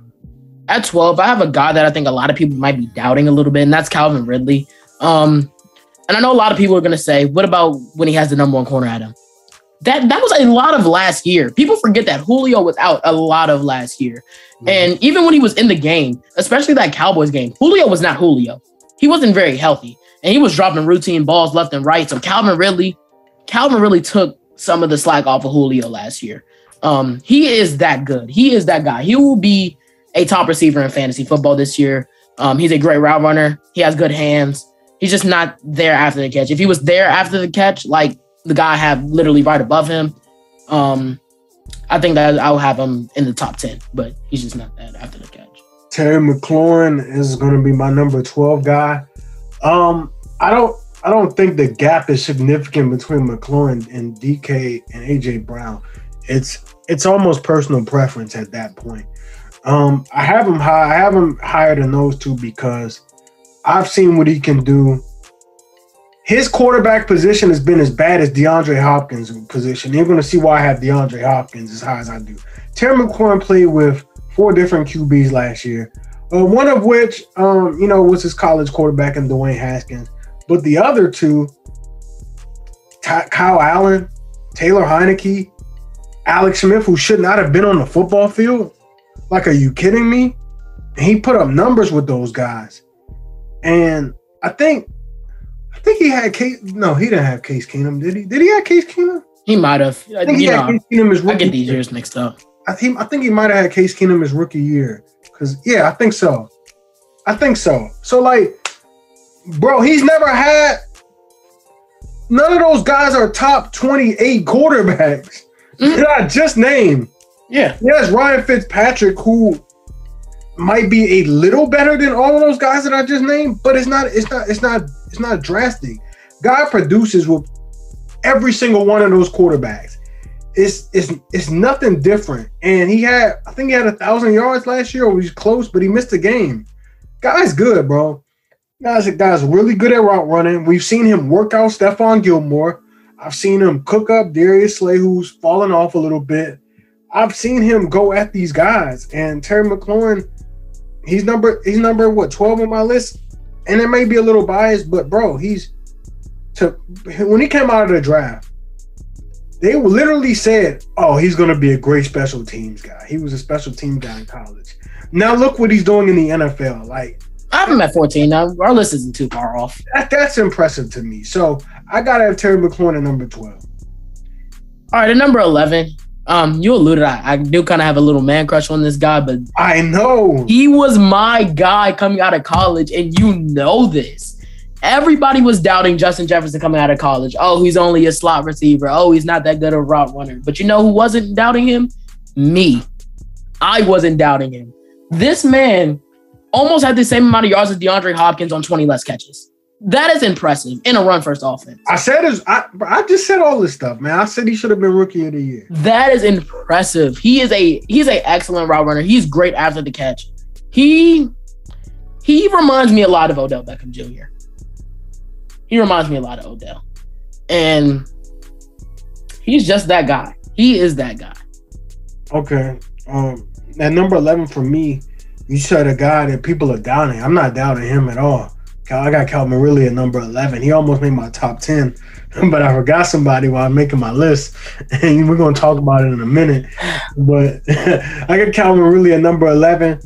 At twelve, I have a guy that I think a lot of people might be doubting a little bit, and that's Calvin Ridley. Um, and I know a lot of people are going to say, what about when he has the number one corner at him? That that was a lot of last year. People forget that Julio was out a lot of last year. Mm-hmm. And even when he was in the game, especially that Cowboys game, Julio was not Julio. He wasn't very healthy. And he was dropping routine balls left and right. So Calvin Ridley, Calvin really took some of the slack off of Julio last year. Um, he is that good. He is that guy. He will be a top receiver in fantasy football this year. Um, he's a great route runner. He has good hands. He's just not there after the catch. If he was there after the catch, like the guy I have literally right above him, um, I think that I'll have him in the top 10, but he's just not that after the catch. Terry McLaurin is going to be my number 12 guy. Um, I don't I don't think the gap is significant between McLaurin and DK and AJ Brown. It's it's almost personal preference at that point. Um, I have him high. I have him higher than those two because I've seen what he can do. His quarterback position has been as bad as DeAndre Hopkins' position. You're going to see why I have DeAndre Hopkins as high as I do. Terry McLaurin played with four different QBs last year, uh, one of which, um, you know, was his college quarterback in Dwayne Haskins. But the other two, Ty- Kyle Allen, Taylor Heinicke, Alex Smith, who should not have been on the football field. Like, are you kidding me? And he put up numbers with those guys. And I think I think he had Case. No, he didn't have Case Keenum. Did he? Did he have Case Keenum? He might have. I think he You had Case Keenum I rookie get these years mixed up. I think I think he might have had Case Keenum his rookie year. Cause yeah, I think so. I think so. So like, bro, he's never had. None of those guys are top twenty-eight quarterbacks Mhm. that I just named. Yeah. Yes, Ryan Fitzpatrick, who might be a little better than all of those guys that I just named, but it's not. It's not. It's not. It's not drastic. Guy produces with every single one of those quarterbacks. It's it's it's nothing different. And he had, I think he had a thousand yards last year, or he's close, but he missed a game. Guy's good, bro. Guys, guy's really good at route running. We've seen him work out Stephon Gilmore. I've seen him cook up Darius Slay, who's fallen off a little bit. I've seen him go at these guys, and Terry McLaurin, he's number he's number what twelve on my list, and it may be a little biased, but bro, he's to when he came out of the draft, they literally said, "Oh, he's going to be a great special teams guy." He was a special team guy in college. Now look what he's doing in the NFL. Like I have him at 14 now. Our list isn't too far off. that, that's impressive to me. So I gotta have Terry McLaurin at number twelve. All right, at number 11, um, you alluded, I, I do kind of have a little man crush on this guy, but I know. he was my guy coming out of college, and you know this. Everybody was doubting Justin Jefferson coming out of college. Oh, he's only a slot receiver. Oh, he's not that good a route runner. But you know who wasn't doubting him? Me. I wasn't doubting him. This man almost had the same amount of yards as DeAndre Hopkins on 20 less catches. That is impressive in a run first offense. I said his, I, I just said all this stuff, man. I said he should have been rookie of the year. That is impressive. He is a he's an excellent route runner. He's great after the catch. He he reminds me a lot of Odell Beckham Jr. He reminds me a lot of Odell. And he's just that guy. He is that guy. Okay. Um, at number eleven for me, you said a guy that people are doubting. I'm not doubting him at all. I got Calvin Ridley at number eleven. He almost made my top ten, but I forgot somebody while I'm making my list, and we're gonna talk about it in a minute. But I got Calvin Ridley at number eleven.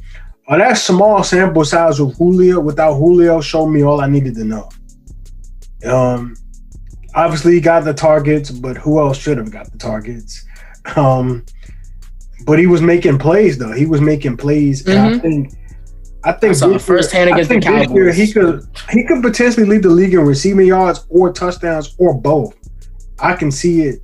Oh, that small sample size with Julio, without Julio, showed me all I needed to know. Um, obviously he got the targets, but who else should have got the targets? Um, but he was making plays though. He was making plays, and I Mhm. think, I think I saw firsthand against the think this year Cowboys. he could he could potentially lead the league in receiving yards or touchdowns or both. I can see it.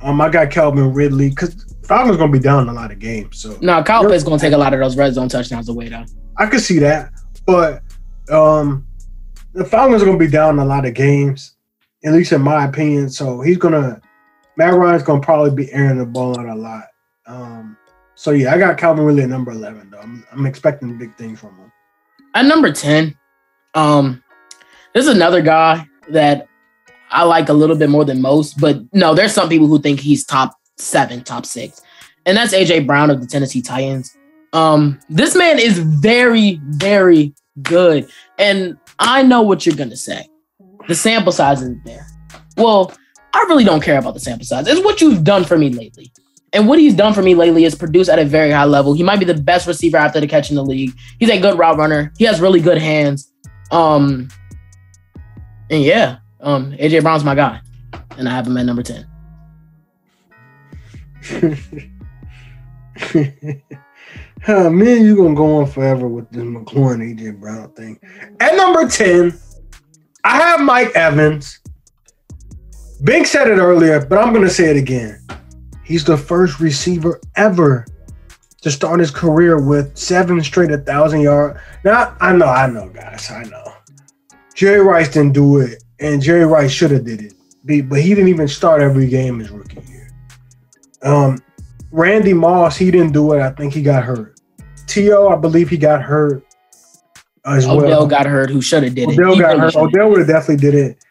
Um, I got Calvin Ridley because Falcons gonna be down a lot of games, so No, Kyle Pitts gonna take a lot of those red zone touchdowns away though. I could see that. But um, the Falcons are gonna be down a lot of games, at least in my opinion. So he's gonna Matt Ryan's gonna probably be airing the ball out a lot. Um, so yeah, I got Calvin Ridley at number eleven though. I'm, I'm expecting big things from him. At number 10, um, this is another guy that I like a little bit more than most, but no, there's some people who think he's top seven, top six. And that's AJ Brown of the Tennessee Titans. Um, this man is very, very good. And I know what you're gonna say. The sample size isn't there. Well, I really don't care about the sample size. It's what you've done for me lately. And what he's done for me lately is produce at a very high level. He might be the best receiver after the catch in the league. He's a good route runner. He has really good hands. Um, and yeah, um, AJ Brown's my guy, and I have him at number ten. Uh, me and you gonna go on forever with this McLaurin AJ Brown thing. At number 10, I have Mike Evans. Bink said it earlier, but I'm gonna say it again. He's the first receiver ever to start his career with seven straight a thousand yard. Now I know, I know, guys, I know. Jerry Rice didn't do it, and Jerry Rice should have did it, but he didn't even start every game his rookie year. Um, Randy Moss, he didn't do it. I think he got hurt. T.O., I believe he got hurt as well. Odell got hurt, who should have did it. Odell got hurt. Odell would have definitely did it.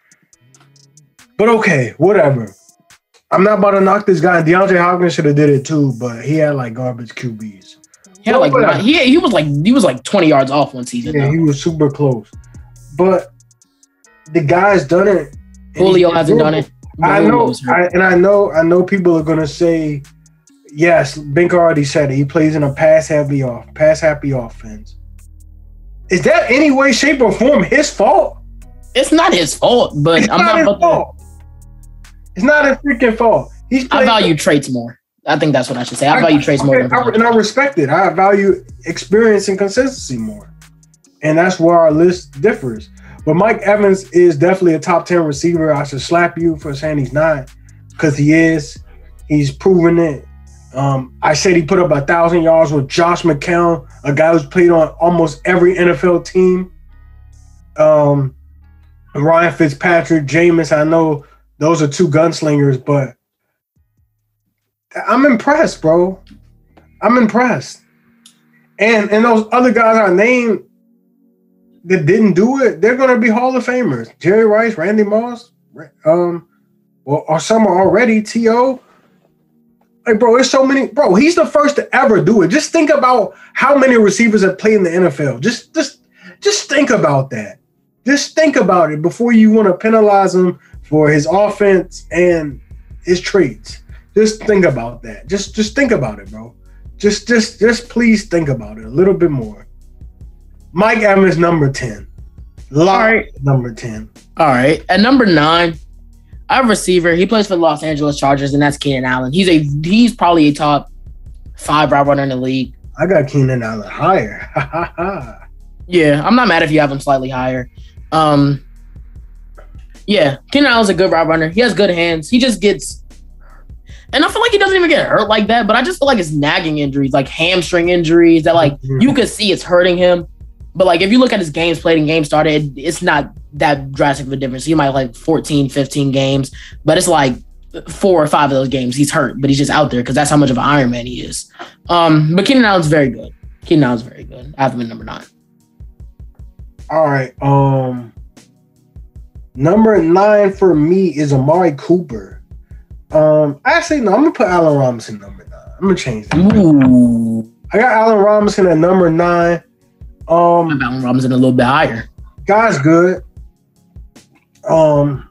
But okay, whatever. I'm not about to knock this guy. DeAndre Hopkins should have did it too, but he had like garbage QBs. Yeah, like nine- he, he was like he was like 20 yards off one season. Yeah, though. he was super close. But the guy's done it. Julio hasn't done it. I know. I, and I know, I know. People are gonna say, yes. Bink already said it. He plays in a pass heavy off, pass happy offense. Is that any way, shape, or form his fault? It's not his fault, but It's I'm not, not. about to-. It's not his freaking fault. He's I value traits more. I think that's what I should say. I value traits more. Okay, Than I- and I respect it. I value experience and consistency more, and that's where our list differs. But Mike Evans is definitely a top ten receiver. I should slap you for saying he's not, because he is. He's proven it. Um, I said he put up a thousand yards with Josh McCown, a guy who's played on almost every NFL team. Um, Ryan Fitzpatrick, Jameis. I know those are two gunslingers, but I'm impressed, bro. I'm impressed. And and those other guys I named that didn't do it, they're gonna be Hall of Famers. Jerry Rice, Randy Moss, um, well, or some are already To. Like, bro, there's so many. Bro, he's the first to ever do it. Just think about how many receivers have played in the NFL. Just, just, just think about that. Just think about it before you want to penalize him for his offense and his traits. Just think about that. Just, just think about it, bro. Just, just, just please think about it a little bit more. Mike Evans, number ten. Lock, All right. number ten. All right. At number nine, I have a receiver. He plays for the Los Angeles Chargers, and that's Keenan Allen. He's a he's probably a top five route runner in the league. I got Keenan Allen higher. Yeah, I'm not mad if you have him slightly higher. Um, yeah, Keenan Allen's a good route runner. He has good hands. He just gets, and I feel like he doesn't even get hurt like that. But I just feel like it's nagging injuries, like hamstring injuries, that like you could see it's hurting him. But like if you look at his games played and games started, it's not that drastic of a difference. He might have like 14, 15 games, but it's like four or five of those games he's hurt, but he's just out there because that's how much of an Iron Man he is. Um, but Keenan Allen's very good. Keenan Allen's very good. I have him at number nine. All right. Um number nine for me is Amari Cooper. Um actually no, I'm gonna put Allen Robinson number nine. I'm gonna change that. Ooh. I got Allen Robinson at number nine. Um Allen Robinson a little bit higher. guy's good. Um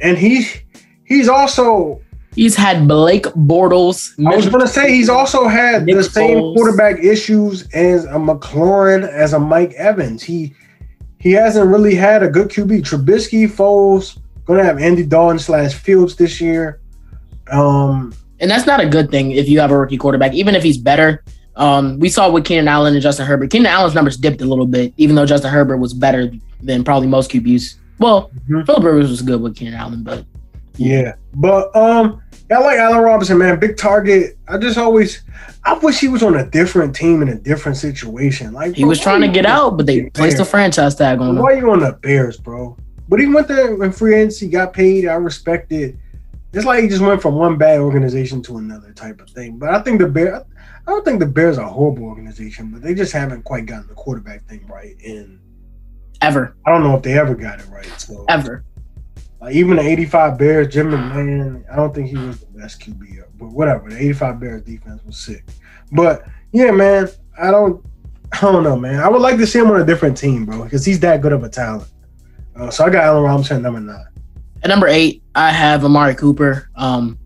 and he's he's also He's had Blake Bortles. I was gonna say he's also had Nick the same Foles. quarterback issues as a McLaurin as a Mike Evans. He he hasn't really had a good QB. Trubisky, Foles, gonna have Andy Dalton slash Fields this year. Um, and that's not a good thing if you have a rookie quarterback, even if he's better. Um, we saw with Keenan Allen and Justin Herbert. Keenan Allen's numbers dipped a little bit, even though Justin Herbert was better than probably most QBs. Well, Mhm. Philip Rivers was good with Keenan Allen, but yeah, but um, I like Allen Robinson, man. Big target. I just always, I wish he was on a different team in a different situation. Like he bro, was trying to get out, but they the placed a franchise tag on him. Why are you on the Bears, bro? But he went there in free agency, got paid. I respect it. It's like he just went from one bad organization to another type of thing. But I think the Bears, I don't think the Bears are a horrible organization, but they just haven't quite gotten the quarterback thing right. And Ever, I don't know if they ever got it right. So ever. Like even the '85 Bears, Jim McMahon, I don't think he was the best QB. But whatever, the '85 Bears defense was sick. But yeah, man, I don't, I don't know, man. I would like to see him on a different team, bro, because he's that good of a talent. Uh, so I got Allen Robinson at number nine. At number eight, I have Amari Cooper. Um,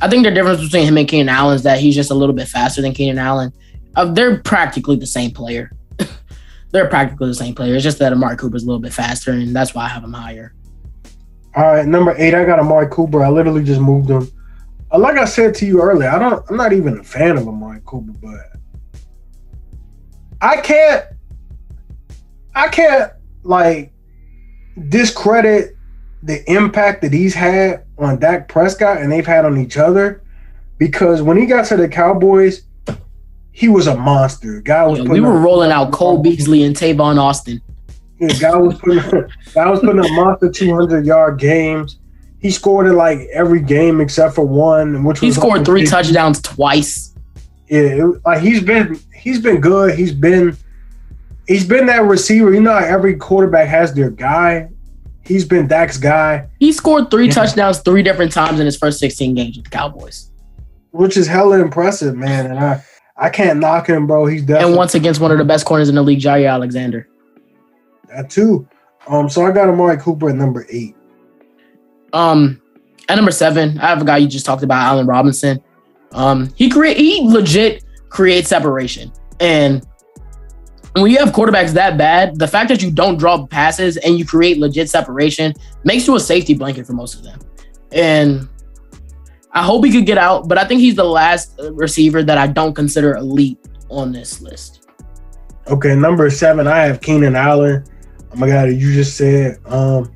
I think the difference between him and Keenan Allen is that he's just a little bit faster than Keenan Allen. Uh, they're practically the same player. they're practically the same player. It's just that Amari Cooper's a little bit faster, and that's why I have him higher. All right, number eight, I got Amari Cooper. I literally just moved him. Uh, like I said to you earlier, I don't. I'm not even a fan of Amari Cooper, but I can't. I can't like discredit the impact that he's had on Dak Prescott and they've had on each other, because when he got to the Cowboys, he was a monster. Guy was putting we were rolling out Cole Beasley and Tavon Austin. Yeah, guy was putting guy was putting up monster 200 yard games. He scored in like every game except for one, which He scored three touchdowns. touchdowns twice. Yeah, it- like he's been he's been good. He's been he's been that receiver. You know, how every quarterback has their guy. He's been Dak's guy, He scored three Yeah. touchdowns three different times in his first 16 games with the Cowboys. which is hella impressive, man. And I I can't knock him, bro. He's definitely And once against one of the best corners in the league, Jaire Alexander. That too. Um, so I got Amari Cooper at number eight. Um, at number seven, I have a guy you just talked about, Allen Robinson. Um, he create he legit creates separation, and when you have quarterbacks that bad, the fact that you don't draw passes and you create legit separation makes you a safety blanket for most of them. And I hope he could get out, but I think he's the last receiver that I don't consider elite on this list. Okay, number seven, I have Keenan Allen. Oh my god, you just said. Um,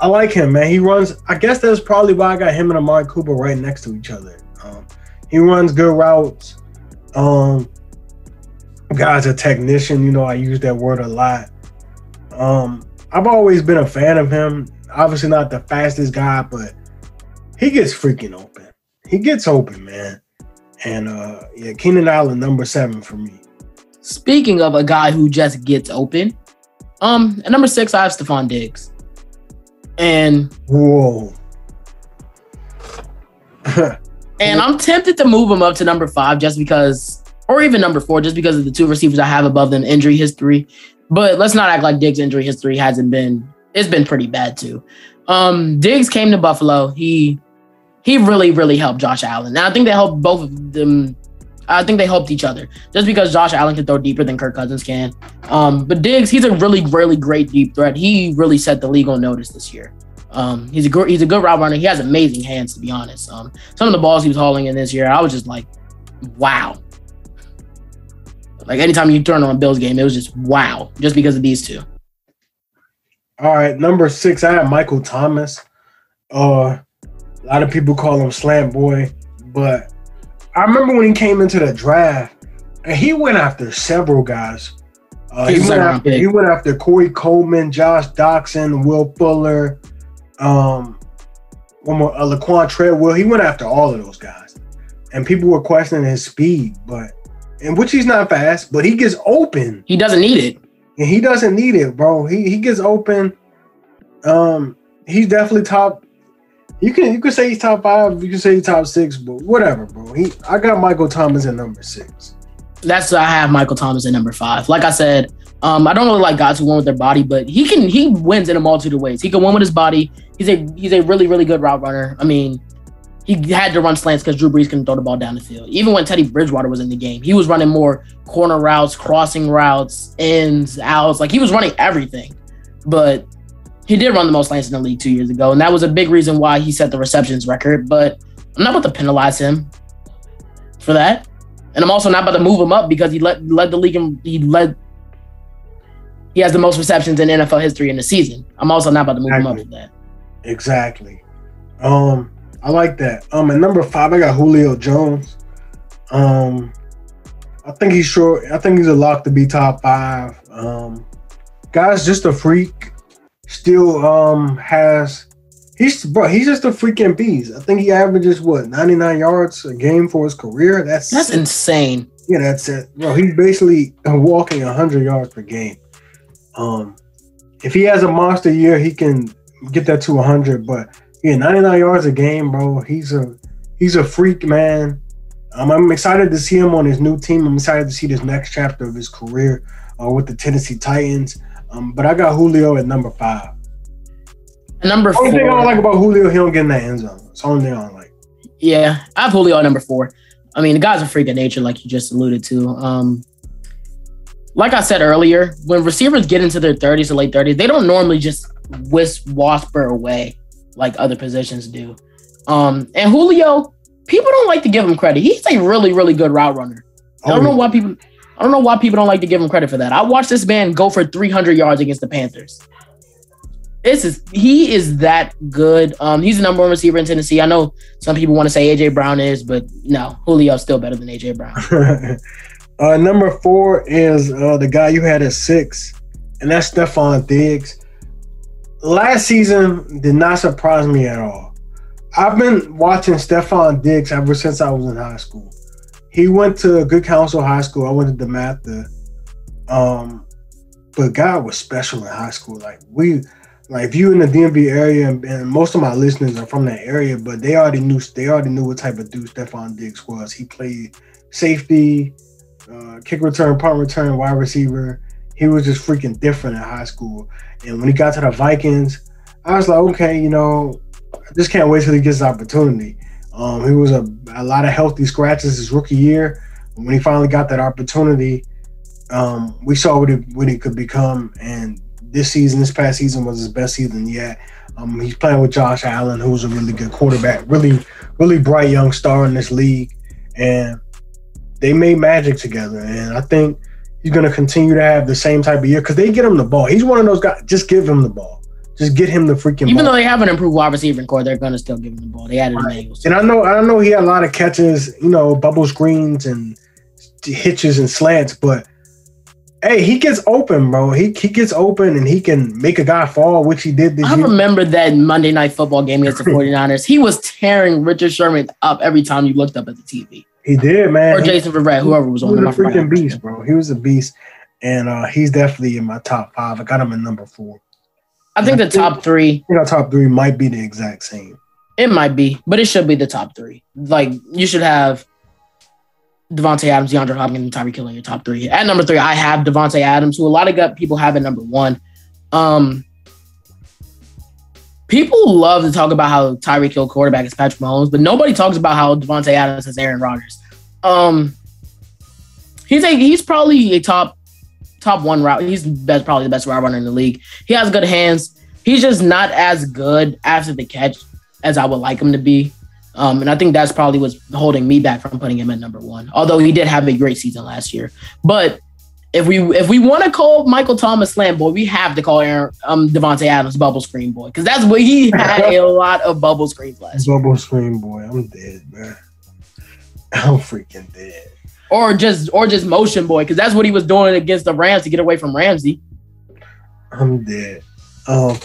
I like him, man. He runs. I guess that's probably why I got him and Amari Cooper right next to each other. Um, he runs good routes. Um, guy's a technician. You know, I use that word a lot. Um, I've always been a fan of him. Obviously, not the fastest guy, but he gets freaking open. He gets open, man. And uh, yeah, Keenan Allen, number seven for me. Speaking of a guy who just gets open, um, at number six, I have Stefon Diggs. And whoa. and I'm tempted to move him up to number five just because, or even number four, just because of the two receivers I have above them injury history. But let's not act like Diggs' injury history hasn't been. It's been pretty bad too. Um, Diggs came to Buffalo. He he really really helped Josh Allen. And I think they helped both of them. I think they helped each other just because Josh Allen can throw deeper than Kirk Cousins can. Um, but Diggs, he's a really really great deep threat. He really set the league on notice this year. Um, he's a good he's a good route runner. He has amazing hands, to be honest. Um, some of the balls he was hauling in this year, I was just like, wow. Like anytime you turn on a Bills game, it was just wow, just because of these two. All right, number six, I have Michael Thomas. Uh, a lot of people call him Slant Boy, but I remember when he came into the draft, and he went after several guys. Uh, he, went after, he went after Corey Coleman, Josh Doctson, Will Fuller, um, one more, uh, Laquon Treadwell. He went after all of those guys, and people were questioning his speed, but and which he's not fast, but he gets open. He doesn't need it, and he doesn't need it, bro. He he gets open. Um, he's definitely top. You can you can say he's top five. You can say he's top six, but whatever, bro. He I got Michael Thomas at number six. That's I have Michael Thomas at number five. Like I said, um, I don't really like guys who win with their body, but he can he wins in a multitude of ways. He can win with his body. He's a he's a really really good route runner. I mean, he had to run slants because Drew Brees couldn't throw the ball down the field. Even when Teddy Bridgewater was in the game, he was running more corner routes, crossing routes, ins, outs. Like he was running everything. But he did run the most slants in the league two years ago, and that was a big reason why he set the receptions record. But I'm not about to penalize him for that, and I'm also not about to move him up because he led led the league and he led he has the most receptions in NFL history in the season. I'm also not about to move exactly. him up for that. Exactly. Um, I like that. Um, at number five, I got Julio Jones. Um, I think he's short. I think he's a lock to be top five. Um, guy's just a freak. Still, um, has he's bro. He's just a freaking beast. I think he averages what 99 yards a game for his career. That's that's insane. Yeah, that's it. Bro, he's basically walking 100 yards per game. Um, if he has a monster year, he can get that to 100. But yeah, 99 yards a game, bro. He's a he's a freak, man. Um, I'm excited to see him on his new team. I'm excited to see this next chapter of his career uh, with the Tennessee Titans. Um, but I got Julio at number five. Number four. Only thing I don't like about Julio, he don't get in the end zone. It's the only thing I don't like. Yeah, I have Julio at number four. I mean, the guy's a freak of nature, like you just alluded to. Um, like I said earlier, when receivers get into their 30s or late 30s, they don't normally just whisk wasper away like other positions do. Um, and Julio, people don't like to give him credit. He's a really, really good route runner. I don't oh, know why people I don't know why people don't like to give him credit for that. I watched this man go for 300 yards against the Panthers. This is he is that good. Um, he's the number one receiver in Tennessee. I know some people want to say AJ Brown is, but no, Julio's still better than AJ Brown. Uh, number four is uh, the guy you had at six, and that's Stefon Diggs. Last season did not surprise me at all. I've been watching Stefon Diggs ever since I was in high school. He went to Good Counsel High School. I went to DeMatha. Um, but God was special in high school. Like we, like if you in the DMV area, and, and, most of my listeners are from that area, but they already knew they already knew what type of dude Stefon Diggs was. He played safety uh, kick return, punt return, wide receiver. He was just freaking different in high school. And when he got to the Vikings, I was like, okay, you know, I just can't wait till he gets the opportunity. Um, he was a, a lot of healthy scratches his rookie year. When he finally got that opportunity, Um, we saw what he what he could become, and this season, this past season was his best season yet. Um, he's playing with Josh Allen, who's a really good quarterback, really, really bright young star in this league, and they made magic together. And I think he's going to continue to have the same type of year because they get him the ball. He's one of those guys. Just give him the ball. Just get him the freaking. Even ball. though they have an improved wide receiving corps, they're gonna still give him the ball. They added Right. Emmanuel. And I know, I know he had a lot of catches, you know, bubble screens and hitches and slants, but hey, he gets open, bro. He he gets open and he can make a guy fall, which he did this I year. remember that Monday night football game against the 49ers. He was tearing Richard Sherman up every time you looked up at the TV. He did, man. Or He- Jason Verrett, whoever was He on was him. a I freaking beast, bro. He was a beast, and uh, he's definitely in my top five. I got him in number four. I think the top three, I our top three might be the exact same. it might be, but it should be the top three. Like you should have Davante Adams, DeAndre Hopkins, and Tyreek Hill in your top three. At number three, I have Davante Adams, who a lot of gut people have at number one. Um, people love to talk about how Tyreek Hill quarterback is Patrick Mahomes, but nobody talks about how Davante Adams is Aaron Rodgers. Um, he's a he's probably a top top one route. He's best probably the best route runner in the league. He has good hands. He's just not as good after the catch as I would like him to be. Um, and I think that's probably what's holding me back from putting him at number one. Although he did have a great season last year, but if we if we want to call Michael Thomas slam boy, we have to call Aaron um Davante Adams bubble screen boy because that's what he had a lot of bubble screens last year, Bubble screen boy, I'm dead, man. I'm freaking dead. Or just or just motion boy because that's what he was doing against the Rams to get away from Ramsey. I'm dead. Um,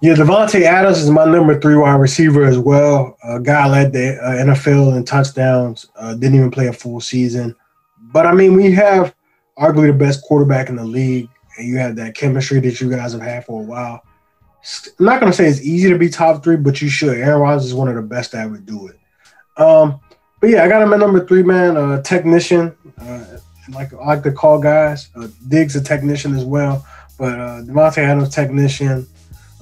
yeah, Davante Adams is my number three wide receiver as well. A guy led the uh, NFL in touchdowns. Uh, didn't even play a full season, but I mean, we have arguably the best quarterback in the league, and you have that chemistry that you guys have had for a while. I'm not gonna say it's easy to be top three, but you should. Aaron Rodgers is one of the best that would do it. Um, but yeah, I got him at number three, man. Uh, technician, uh, like I like to call guys. Uh, Diggs a technician as well. But uh, Davante Adams, technician,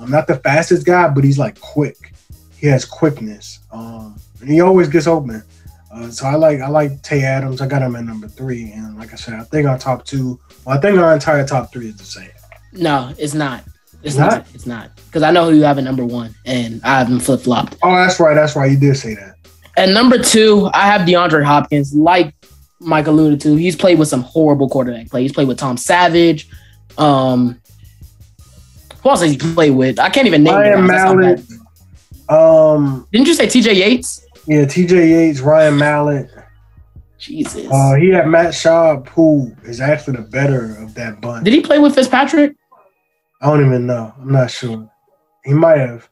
um, not the fastest guy, but he's like quick. He has quickness, um, and he always gets open. Uh, so I like I like Tay Adams. I got him at number three, and like I said, I think our top two. Well, I think our entire top three is the same. No, it's not. It's Not? not. It's not because I know who you have at number one, and I haven't flip flopped. Oh, that's right. That's right. You did say that. At number two, I have DeAndre Hopkins. Like Mike alluded to, he's played with some horrible quarterback play. He's played with Tom Savage. Um, who else has he played with? I can't even name Ryan them. That's how Mallett. Um, Didn't you say TJ Yates? yeah, T.J. Yates, Ryan Mallett. Jesus. Uh, he had Matt Schaub, who is actually the better of that bunch. Did he play with Fitzpatrick? I don't even know. I'm not sure. He might have.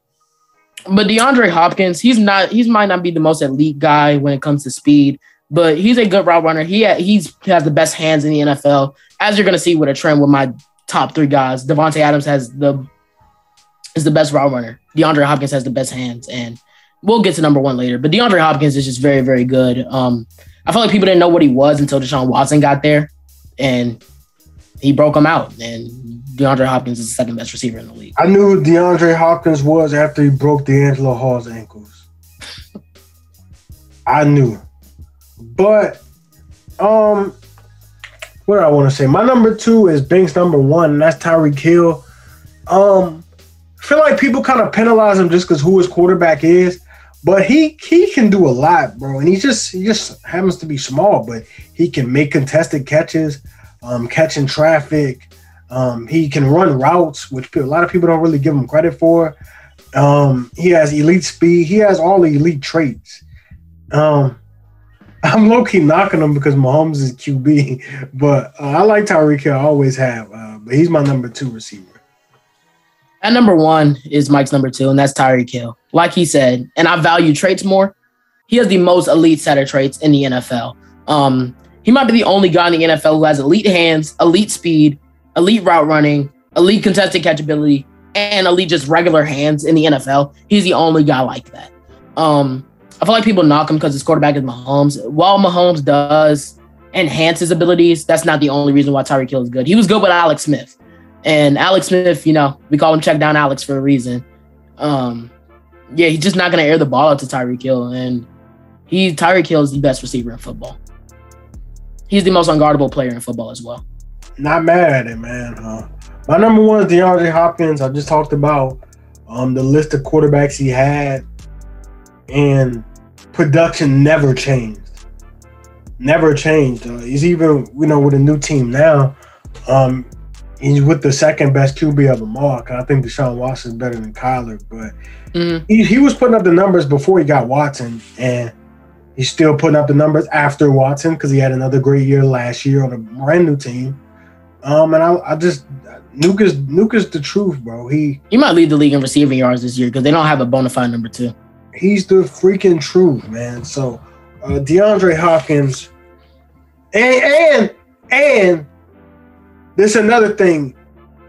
But DeAndre Hopkins, he's not. He might not be the most elite guy when it comes to speed, but he's a good route runner. He he's he has the best hands in the NFL, as you're to see with a trend with my top three guys. Davante Adams has the is the best route runner. DeAndre Hopkins has the best hands, and we'll get to number one later. But DeAndre Hopkins is just very very good. Um, I feel like people didn't know what he was until Deshaun Watson got there, and he broke him out. And DeAndre Hopkins is the second best receiver in the league. I knew who DeAndre Hopkins was after he broke DeAngelo Hall's ankles. I knew. But um what do I want to say? My number two is Banks number one, and that's Tyreek Hill. Um I feel like people kind of penalize him just because who his quarterback is. But he he can do a lot, bro. And he just he just happens to be small, but he can make contested catches, um, catching traffic. Um, he can run routes, which a lot of people don't really give him credit for. Um, he has elite speed. He has all the elite traits. Um, I'm low key knocking him because Mahomes is QB, but uh, I like Tyreek Hill. I always have, uh, but he's my number two receiver. At number one is Mike's number two, and that's Tyreek Hill. Like he said, and I value traits more. He has the most elite set of traits in the NFL. Um, he might be the only guy in the NFL who has elite hands, elite speed, elite route running, elite contested catchability, and elite just regular hands in the NFL. He's the only guy like that. Um, I feel like people knock him because his quarterback is Mahomes. While Mahomes does enhance his abilities, that's not the only reason why Tyreek Hill is good. He was good with Alex Smith. And Alex Smith, you know, we call him check down Alex for a reason. Um, yeah, he's just not gonna air the ball out to Tyreek Hill, and he Tyreek Hill is the best receiver in football. he's the most unguardable player in football as well. Not mad at it, man. Uh, my number one is DeAndre Hopkins. I just talked about um, the list of quarterbacks he had, and production never changed. Never changed. Uh, he's even, you know, with a new team now. Um, he's with the second best QB of them all. I think Deshaun Watson is better than Kyler, but Mhm. he, he was putting up the numbers before he got Watson, and he's still putting up the numbers after Watson because he had another great year last year on a brand new team. Um, and I, I just Nuke is Nuke is the truth, bro. He He might lead the league in receiving yards this year because they don't have a bona fide number two. he's the freaking truth, man. So uh, DeAndre Hopkins, and and and this another thing.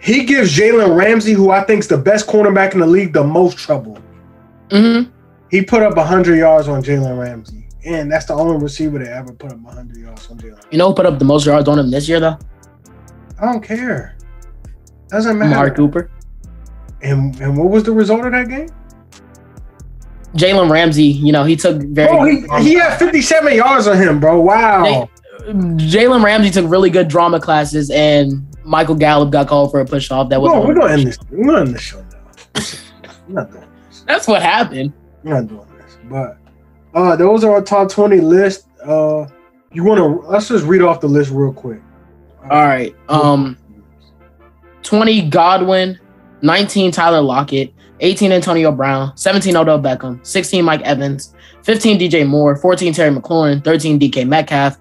He gives Jalen Ramsey, who I think is the best cornerback in the league, the most trouble. Mm-hmm. He put up 100 yards on Jalen Ramsey, and that's the only receiver that ever put up 100 yards on Jalen. You know who put up the most yards on him this year though? I don't care. Doesn't matter. Amari Cooper. And and what was the result of that game? Jalen Ramsey, you know, he took very Oh, he, he had 57 yards on him, bro. Wow. Jalen Ramsey took really good drama classes and Michael Gallup got called for a push off. That was No, we're gonna end this. We're gonna end the show now. We're not doing this. that's what happened. We're not doing this. But uh those are our top 20 list. Uh you wanna let's just read off the list real quick. All right. Um 20 Godwin, 19 Tyler Lockett, 18 Antonio Brown, 17 Odell Beckham, 16 Mike Evans, 15 DJ Moore, 14 Terry McLaurin, 13 DK Metcalf,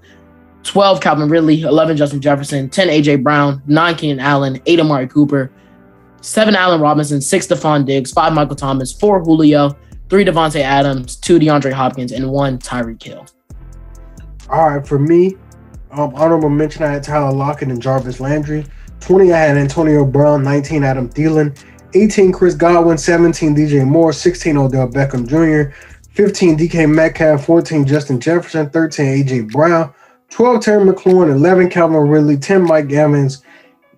12 Calvin Ridley, 11 Justin Jefferson, 10 AJ Brown, 9 Keenan Allen, 8 Amari Cooper, 7 Allen Robinson, 6 Stefon Diggs, 5 Michael Thomas, 4 Julio, 3 Davante Adams, 2 DeAndre Hopkins, and 1 Tyreek Hill. All right, for me, um, honorable mention I had Tyler Lockett and Jarvis Landry. 20, I had Antonio Brown. 19, Adam Thielen. 18, Chris Godwin. 17, DJ Moore. 16, Odell Beckham Jr. 15, DK Metcalf. 14, Justin Jefferson. 13, AJ Brown. 12, Terry McLaurin. 11, Calvin Ridley. 10, Mike Evans.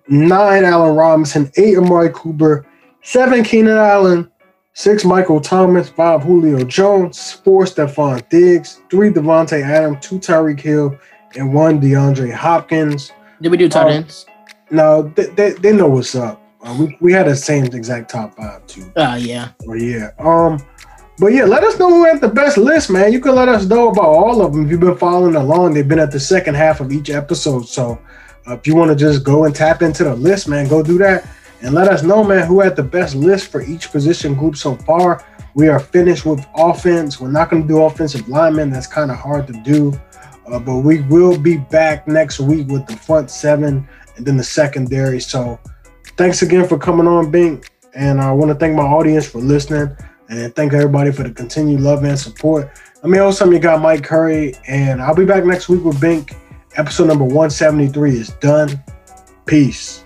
9, Allen Robinson. 8, Amari Cooper. 7, Keenan Allen. 6, Michael Thomas. 5, Julio Jones. 4, Stefon Diggs. 3, Davante Adams. 2, Tyreek Hill. And 1, DeAndre Hopkins. Did we do tight Um, ends? No, they, they, they know what's up. Uh, we, we had the same exact top five too. Uh, yeah. But yeah. Um, but yeah, let us know who had the best list, man. You can let us know about all of them if you've been following along. They've been at the second half of each episode. So uh, if you want to just go and tap into the list, man, go do that and let us know, man, who had the best list for each position group so far. We are finished with offense. We're not going to do offensive linemen. That's kind of hard to do. Uh, but we will be back next week with the front seven and then the secondary. So thanks again for coming on, Bink. And I want to thank my audience for listening and thank everybody for the continued love and support. Let me also you got Mike Curry, and I'll be back next week with Bink. Episode number 173 is done. Peace.